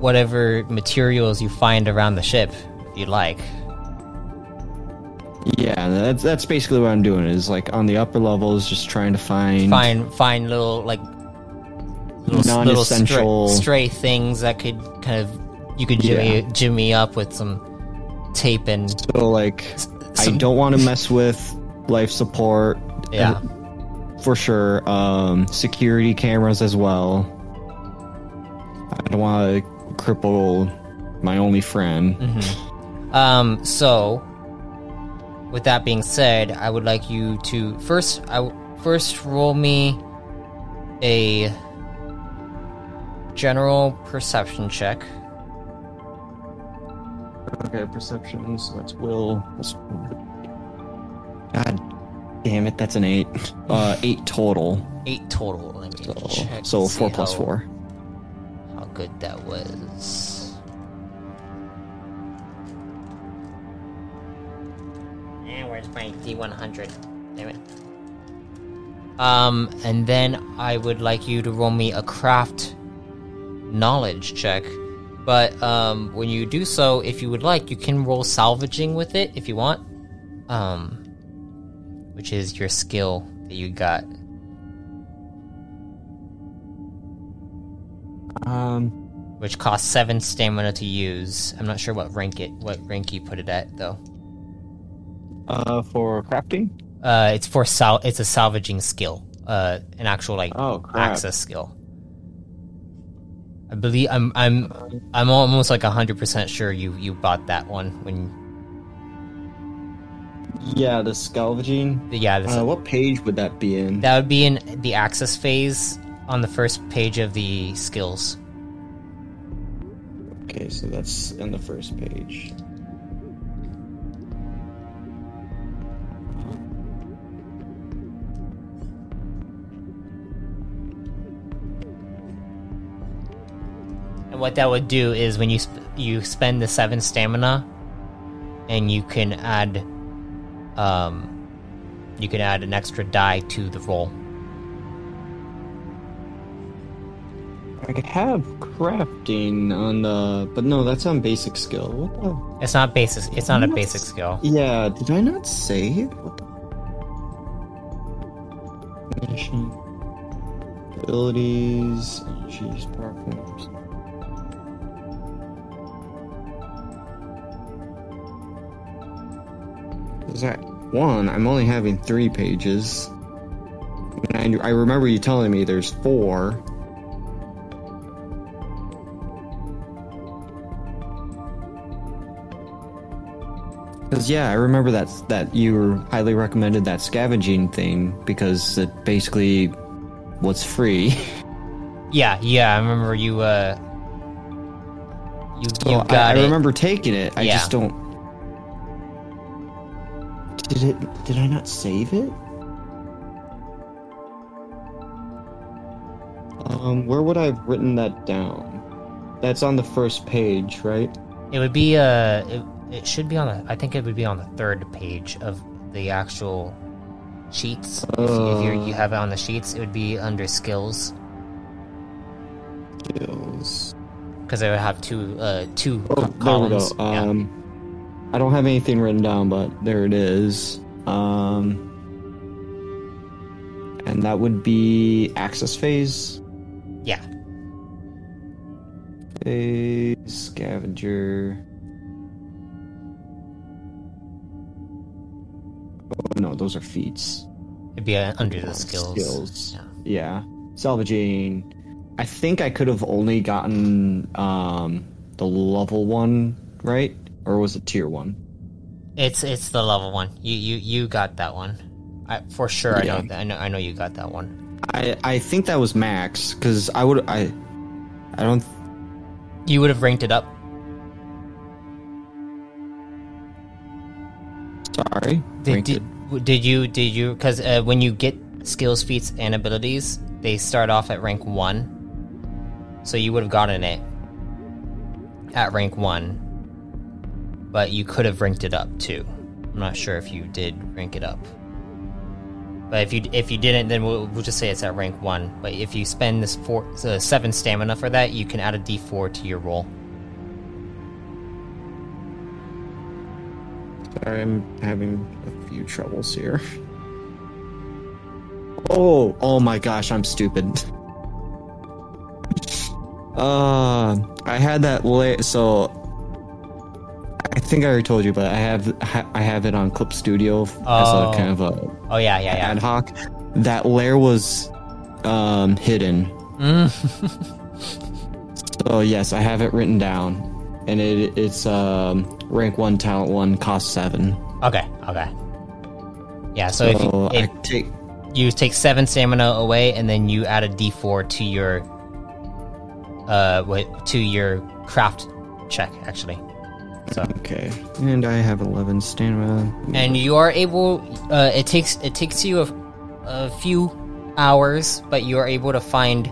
whatever materials you find around the ship, if you like. Yeah, that's that's basically what I'm doing. Is like on the upper levels, just trying to find. Find find little like little, little Non-essential- stray, stray things that could kind of you could jimmy Yeah. jimmy up with some tape and So like, I some- don't want to mess with life support. yeah. for sure. Um, security cameras as well. I don't want to cripple my only friend. Um, so, with that being said, I would like you to first, I w- first roll me a general perception check. Okay, perception. So that's will. God damn it, that's an eight. Uh, eight total. Eight total. Let me So, check. so four plus how- four. How good that was. Where's my D100? Damn it. Um, and then I would like you to roll me a craft knowledge check. But um, when you do so, if you would like, you can roll salvaging with it if you want. Um, which is your skill that you got. Um, which costs seven stamina to use. I'm not sure what rank it, what rank you put it at though. Uh, for crafting. Uh, it's for sal, it's a salvaging skill, uh, an actual like Oh, crap. access skill. I believe I'm I'm I'm almost like hundred percent sure you you bought that one when Yeah, the salvaging. yeah this, Uh, what page would that be in? that would be in the access phase on the first page of the skills. Okay, so that's in the first page. What that would do is when you sp- you spend the seven stamina, and you can add, um, you can add an extra die to the roll. I could have crafting on the, but no, that's on basic skill. What the? It's not basic. It's not a basic skill. Yeah, did I not save? What the? Mission. Abilities. Jeez, platforms. That one? I'm only having three pages. And I, I remember you telling me there's four. Because yeah, I remember that that you highly recommended that scavenging thing because it basically was free. Yeah, yeah. I remember you. Uh, you So you I, got I it. remember taking it. I Yeah. just don't. Did it? Did I not save it? Um, where would I have written that down? That's on the first page, right? It would be uh, it, it should be on the. I think it would be on the third page of the actual sheets. If, if you're, you have it on the sheets, it would be under skills Skills. because it would have two uh two Oh, co- there we go. columns. Yeah. I don't have anything written down, but there it is. Um, and that would be access phase. yeah. Phase scavenger. Oh, no, those are feats. It'd be uh, under the Uh, skills. skills. Yeah. Yeah, salvaging. I think I could have only gotten um the level one right, or was it tier one? It's it's the level one. You you you got that one. I for sure. I know. I know. I know you got that one. I I think that was max because I would I I don't You would have ranked it up. sorry Did did, w- did you did you because uh, when you get skills, feats, and abilities, they start off at rank one. So you would have gotten it at rank one, but you could have ranked it up too. I'm not sure if you did rank it up. But if you if you didn't, then we'll, we'll just say it's at rank one. But if you spend this four uh, seven stamina for that, you can add a D4 to your roll. Sorry, I'm having a few troubles here. Oh, oh my gosh, I'm stupid. Uh, I had that la- so. I think I already told you, but I have I have it on Clip Studio as Oh. a kind of a Oh yeah, yeah, ad hoc. That layer was um, hidden. Mm. So yes, I have it written down, and it it's um, rank one, talent one, cost seven. okay, okay. Yeah, so, if you, So I if take you take seven stamina away, and then you add a D4 to your uh wait, to your craft check, actually. So okay, and I have eleven stamina. and you are able. Uh, it takes it takes you a, a few hours, but you are able to find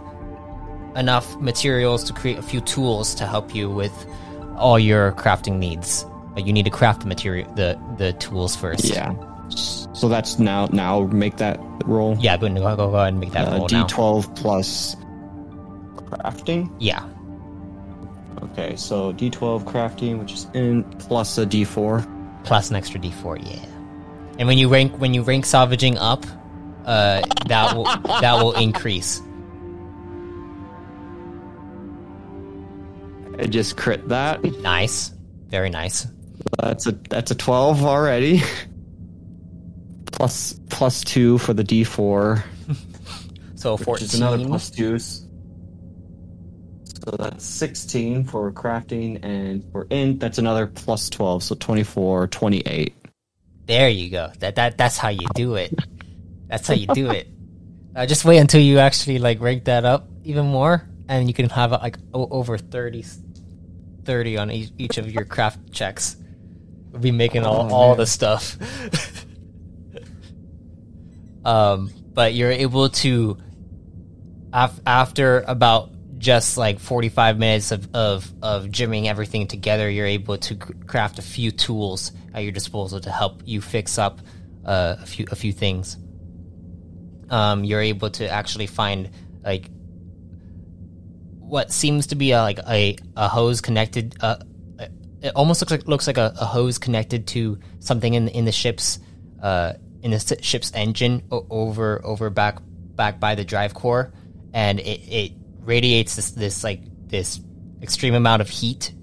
enough materials to create a few tools to help you with all your crafting needs. But you need to craft the material, the the tools first. Yeah. So that's now now make that roll. Yeah, go, go, go ahead and make that Uh, roll now. D12 plus crafting. Yeah. Okay, so D12 crafting, which is in plus a D4. plus an extra d4 yeah and when you rank when you rank salvaging up uh that will that will increase I just crit that. nice very nice That's a that's a 12 already. plus plus two for the D4. so Which is another 14 plus two. So that's 16 for crafting, and for int, that's another plus 12, so 24, 28. there you go. That that that's how you do it. That's how you do it. Uh, just wait until you actually like rank that up even more and you can have like o- over 30 30 on each, each of your craft checks. We'll be making all, Oh, all man. the stuff. Um but you're able to af- after about just like 45 minutes of, of, of gymming everything together you're able to craft a few tools at your disposal to help you fix up uh, a few a few things. Um, you're able to actually find like what seems to be a, like a, a hose connected uh, it almost looks like looks like a, a hose connected to something in in the ship's uh, in the ship's engine over over back back by the drive core, and it, it radiates this this like this extreme amount of heat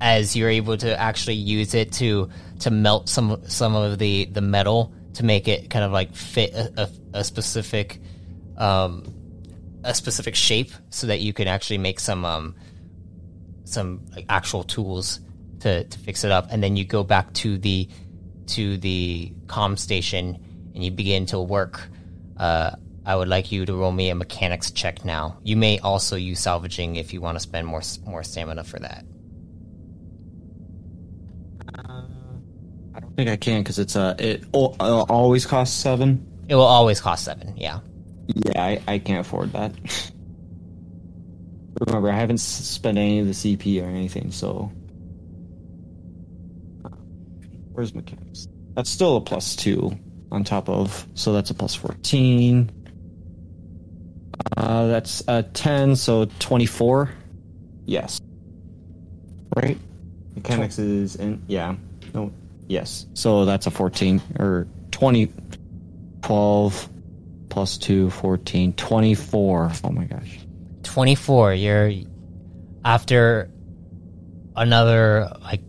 as you're able to actually use it to to melt some some of the the metal to make it kind of like fit a, a, a specific um a specific shape so that you can actually make some um some like actual tools to to fix it up. And then you go back to the to the comm station and you begin to work uh I would like you to roll me a mechanics check now. You may also use salvaging if you want to spend more more stamina for that. I don't think I can because it's a it uh, always costs seven. It will always cost seven. Yeah. Yeah, I, I can't afford that. Remember, I haven't spent any of the CP or anything, so. Where's mechanics? That's still a plus two on top of, so that's a plus 14. Uh, that's a 10, so 24. Yes. Right? Mechanics is in, yeah. No, yes. So that's a 14, or 20, 12 plus 2, 14, 24. Oh my gosh. 24 you're after another like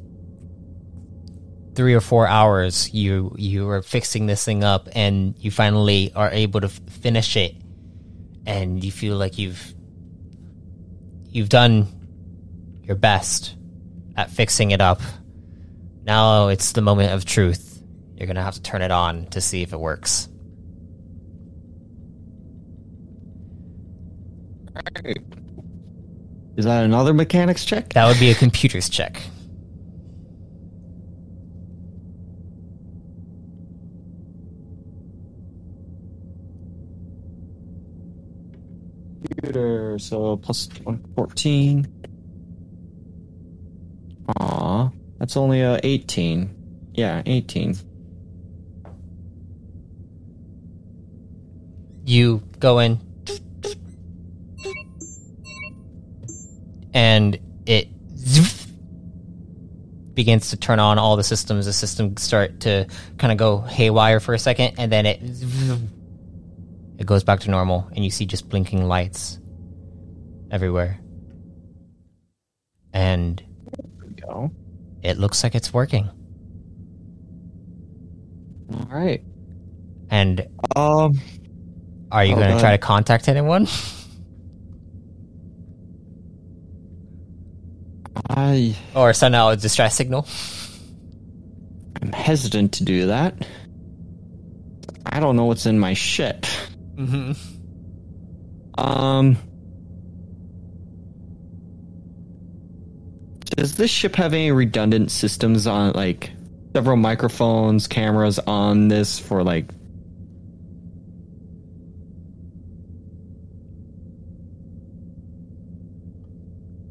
3 or 4 hours you you are fixing this thing up and you finally are able to f- finish it and you feel like you've you've done your best at fixing it up now it's the moment of truth. You're going to have to turn it on to see if it works. Is that another mechanics check? that would be a computer's check Computer, so plus 14. Aw, that's only a 18. Yeah, 18. you go in and it begins to turn on all the systems the systems start to kind of go haywire for a second and then it it goes back to normal and you see just blinking lights everywhere and Go. it looks like it's working. All right. And Um. are you Oh, going to try to contact anyone? I or send out a distress signal? I'm hesitant to do that. I don't know what's in my ship. Mm-hmm. Um. Does this ship have any redundant systems on, like, several microphones, cameras on this for, like,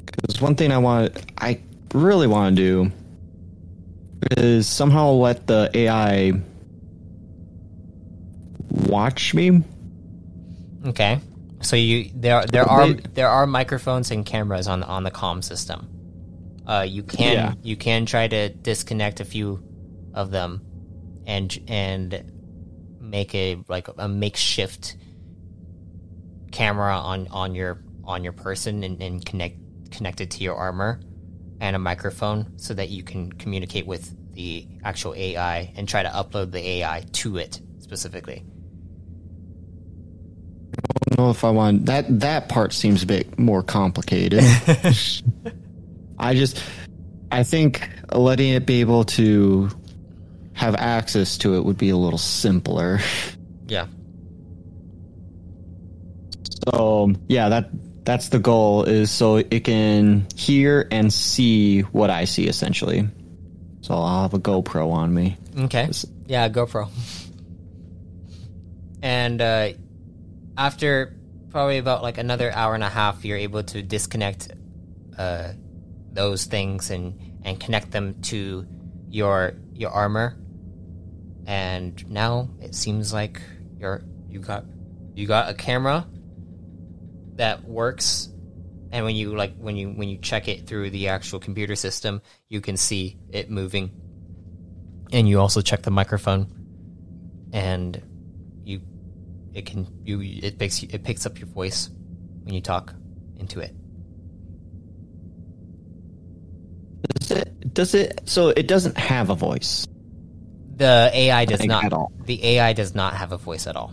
Because one thing I want, I really want to do is somehow let the AI watch me. Okay. So you there there are there are microphones and cameras on the on the comm system. Uh, you can Yeah. you can try to disconnect a few of them, and and make a like a makeshift camera on on your on your person and, and connect connect it to your armor and a microphone so that you can communicate with the actual AI and try to upload the AI to it specifically. Know if I want that. That part seems a bit more complicated. I just, I think letting it be able to have access to it would be a little simpler. Yeah. So yeah, that that's the goal is so it can hear and see what I see essentially. So I'll have a GoPro on me. Okay. Yeah, GoPro. And uh, after probably about like another hour and a half, you're able to disconnect uh, those things and and connect them to your your armor. And now it seems like you're you got you got a camera that works. And when you like when you when you check it through the actual computer system you can see it moving. And you also check the microphone. And it can you it picks it picks up your voice when you talk into it Does it? Does it? So it doesn't have a voice. the ai does think not at all. the ai does not have a voice at all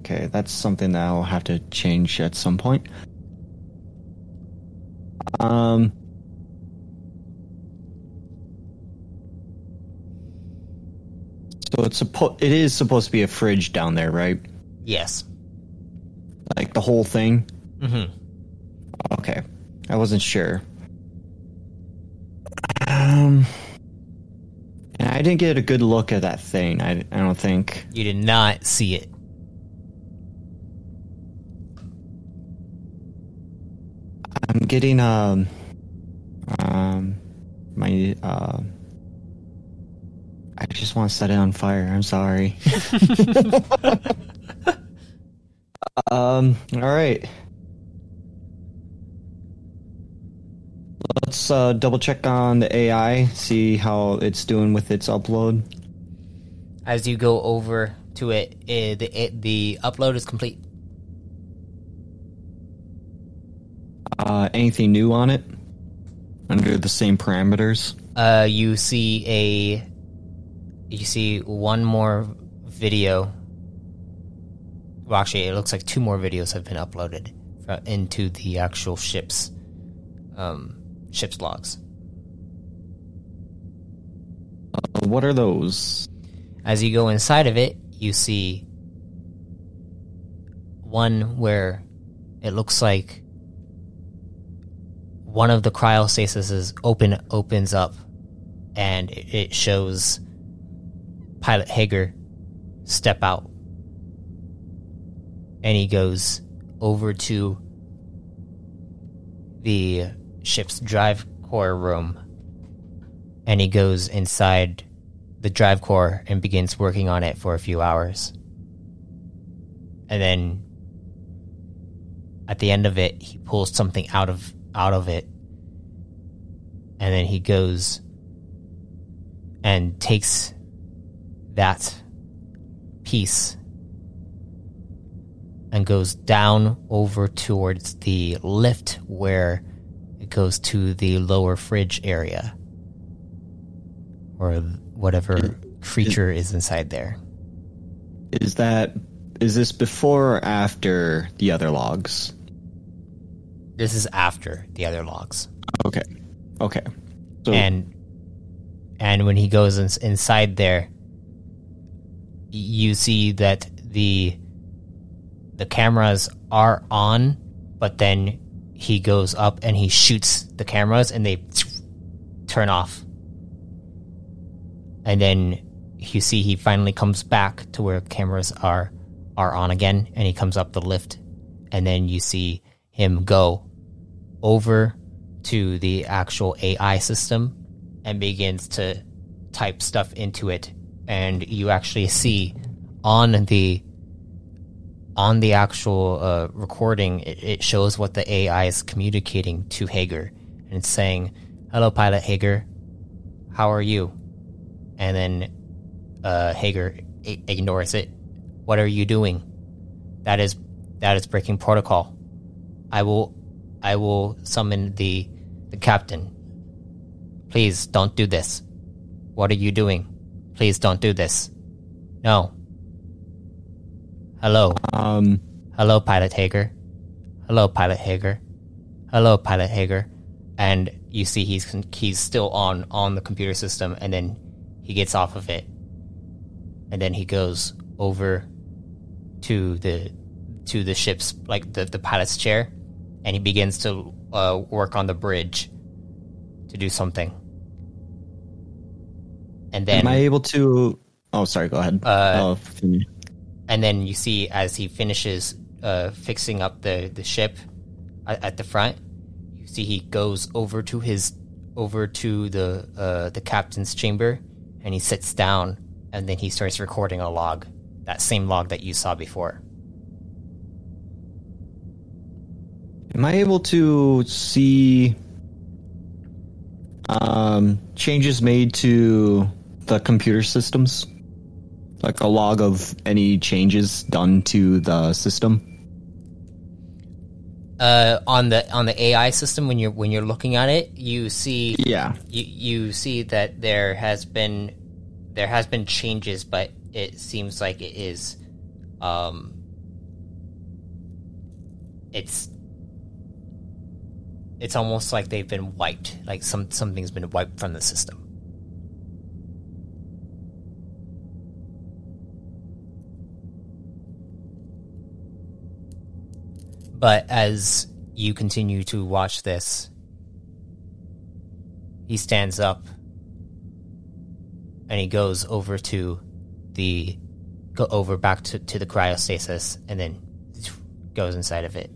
Okay, that's something that I'll have to change at some point. Um. So it's suppo- it is supposed to be a fridge down there, right? Yes Like the whole thing. mm-hmm Okay, I wasn't sure. Um, and I didn't get a good look at that thing. I, I don't think. you did not see it I'm getting um um my uh I just want to set it on fire. I'm sorry. um all right. Let's uh, double check on the AI, see how it's doing with its upload. as you go over to it, eh, the it, the upload is complete Uh, anything new on it? Under the same parameters? uh, you see a you see one more video well actually it looks like two more videos have been uploaded into the actual ship's um, ship's logs Uh, what are those? as you go inside of it you see one where it looks like one of the cryostasis open opens up and it shows pilot hager step out and he goes over to the ship's drive core room and he goes inside the drive core and begins working on it for a few hours. And then at the end of it, he pulls something out of out of it. And then he goes and takes that piece and goes down over towards the lift where it goes to the lower fridge area, or whatever creature is inside there. Is that is this before or after the other logs? This is after the other logs. Okay. Okay. So and and when he goes in, inside there, you see that the the cameras are on, but then he goes up and he shoots the cameras and they turn off. And then you see he finally comes back to where cameras are are on again and he comes up the lift and then you see him go over to the actual AI system and begins to type stuff into it and you actually see on the on the actual uh, recording it, it, shows what the AI is communicating to Hager. And it's saying hello pilot Hager. How are you? And then uh, Hager I- ignores it. What are you doing? That is that is breaking protocol. I will I will summon the the captain. Please don't do this. What are you doing? Please don't do this. No. Hello. Um. Hello, Pilot Hager. Hello, Pilot Hager. Hello, Pilot Hager. And you see he's he's still on on the computer system, and then he gets off of it, and then he goes over to the to the ship's like the the pilot's chair, and he begins to uh, work on the bridge to do something and then am I able to? Oh, sorry. Go ahead. Uh, oh, and then you see as he finishes uh, fixing up the the ship at, at, the front, you see he goes over to his over to the uh, the captain's chamber, and he sits down, and then he starts recording a log, that same log that you saw before. Am I able to see um, changes made to the computer systems? Like a log of any changes done to the system? Uh, on the on the AI system, when you're when you're looking at it, you see yeah you you see that there has been there has been changes, but it seems like it is um it's it's almost like they've been wiped like some something's been wiped from the system But as you continue to watch this, he stands up and he goes over to the go over back to, to the cryostasis and then goes inside of it.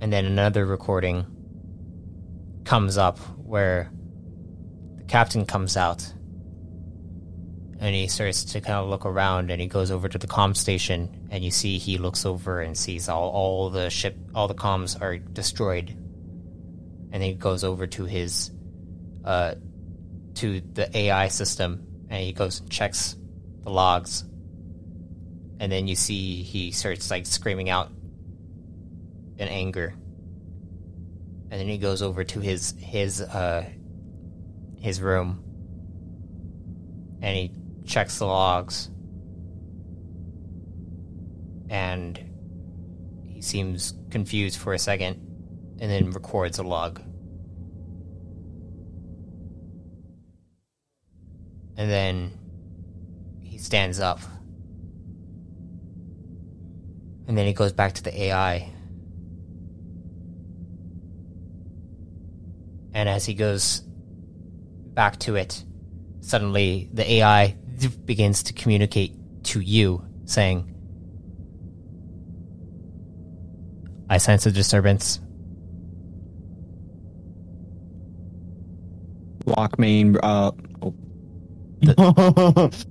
And then another recording comes up where the captain comes out and he starts to kind of look around and he goes over to the com station and you see he looks over and sees all, all the ship all the comms are destroyed. And he goes over to his uh to the AI system and he goes and checks the logs. And then you see he starts like screaming out in anger. And then he goes over to his his uh his room. And he checks the logs, and he seems confused for a second, and then records a log. And then he stands up. And then he goes back to the AI. And as he goes back to it, suddenly the AI begins to communicate to you, saying, I sense a disturbance. Lock main. Uh, oh. the,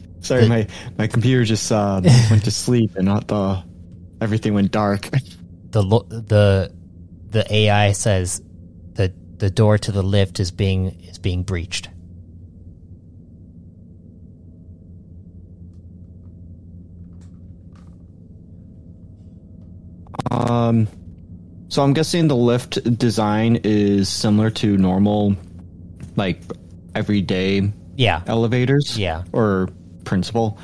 Sorry, the, my my computer just uh, went to sleep and not the everything went dark. The the the AI says that the door to the lift is being is being breached. Um, so I'm guessing the lift design is similar to normal, like everyday Yeah. elevators. Yeah. Or principle.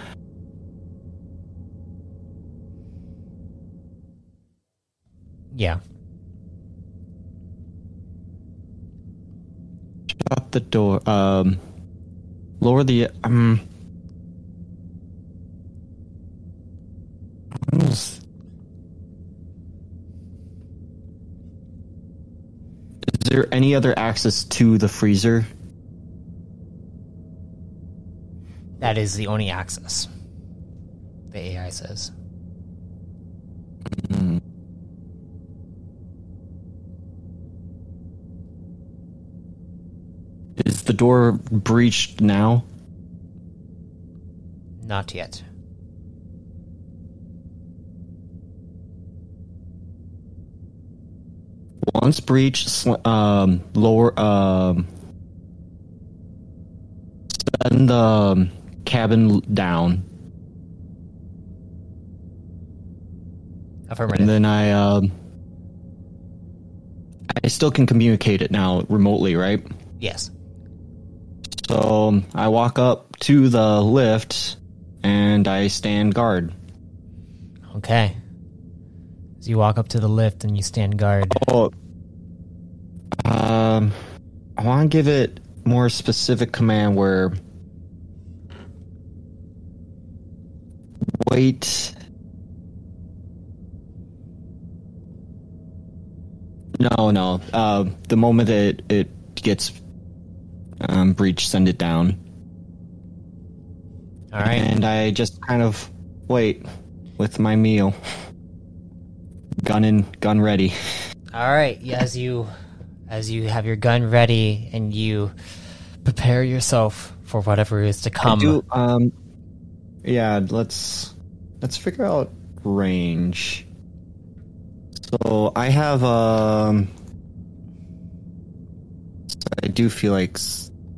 Yeah. Shut the door. Um, lower the um. There any other access to the freezer? That is the only access. The AI says. Hmm. Is the door breached now? Not yet. Once breach sl- um, lower, um, send the cabin down, Affirmative. and then I, um, I still can communicate it now remotely, right? yes. So um, I walk up to the lift, and I stand guard. Okay. You walk up to the lift and you stand guard. Oh, um, I want to give it more specific command where wait. No, no. Uh, the moment it it gets um, breached, send it down, All right. and I just kind of wait with my meal, gun in, gun ready. All right. As you as you have your gun ready and you prepare yourself for whatever is to come. do um yeah let's let's figure out range so i have um i do feel like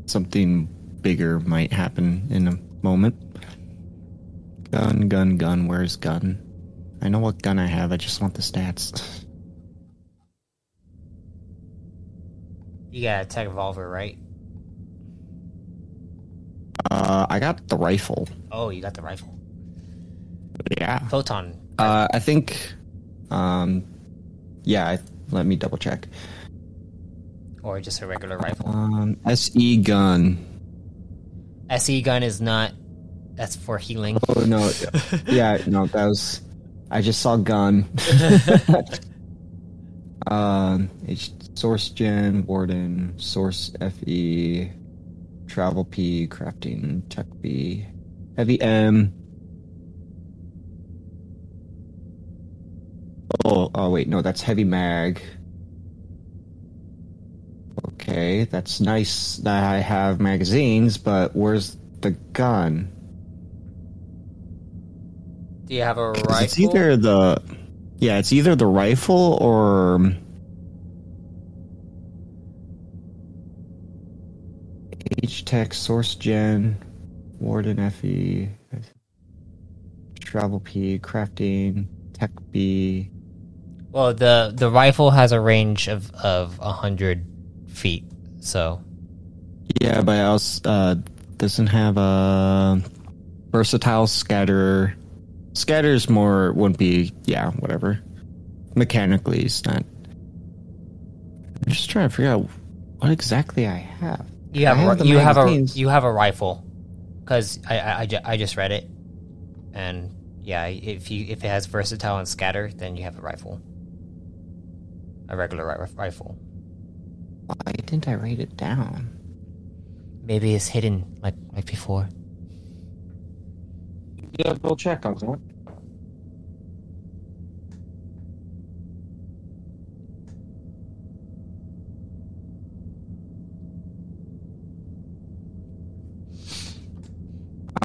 something bigger might happen in a moment gun gun gun where's gun i know what gun i have i just want the stats You got a tech revolver, right? uh i got the rifle Oh, you got the rifle. yeah Photon. uh i think um yeah I, let me double check Or just a regular rifle. Um, SE gun. SE gun is not. That's for healing. Oh no, yeah, no, that was. I just saw gun. um, H source gen warden source FE travel P crafting tech B heavy M. Oh, oh wait, no, that's heavy mag. Okay, that's nice that I have magazines, but where's the gun? Do you have a rifle? It's either the yeah, it's either the rifle or H Tech Source Gen Warden FE Travel P Crafting Tech B. Well, the the rifle has a range of of a hundred feet. So Yeah, but it also uh, doesn't have a versatile scatter. Scatter's more wouldn't be yeah whatever. Mechanically, it's not. I'm just trying to figure out what exactly I have. you have, have ri- you have a you have a rifle because I I, I, ju- I just read it, and yeah, if you if it has versatile and scatter, then you have a rifle, a regular ri- rifle. Why didn't I write it down? Maybe it's hidden like like before. Yeah, we'll check on that.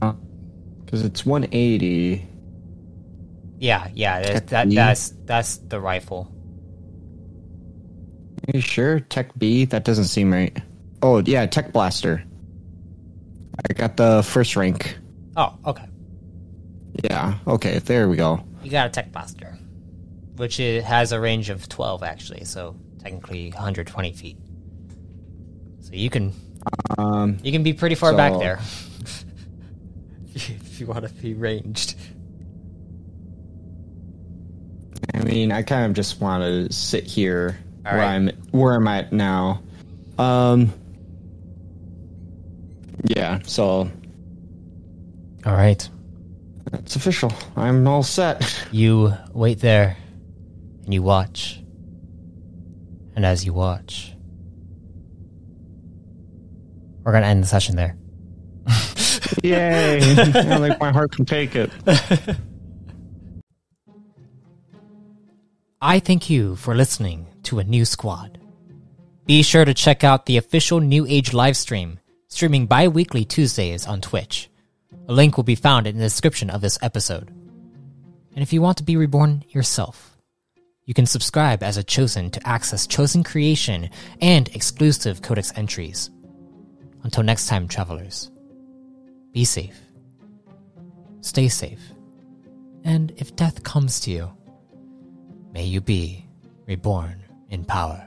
Uh, because it's 180. Yeah, yeah, that, that that's that's the rifle. Are you sure? Tech B? That doesn't seem right. Oh, yeah, Tech Blaster. I got the first rank. Oh, okay. Yeah, okay, there we go. You got a tech blaster. which it has a range of 12 actually, so technically 120 feet. So you can Um, you can be pretty far back there if you want to be ranged. I mean, I kind of just want to sit here All where right. I'm where I'm at now. Um, yeah. So All right. It's official. I'm all set. You wait there and you watch. And as you watch, we're going to end the session there. Yay! I like my heart can take it. I thank you for listening to a new squad. Be sure to check out the official New Age livestream, streaming bi weekly Tuesdays on Twitch. A link will be found in the description of this episode. And if you want to be reborn yourself, you can subscribe as a chosen to access chosen creation and exclusive codex entries. Until next time, travelers, be safe, stay safe, and if death comes to you, May you be reborn in power.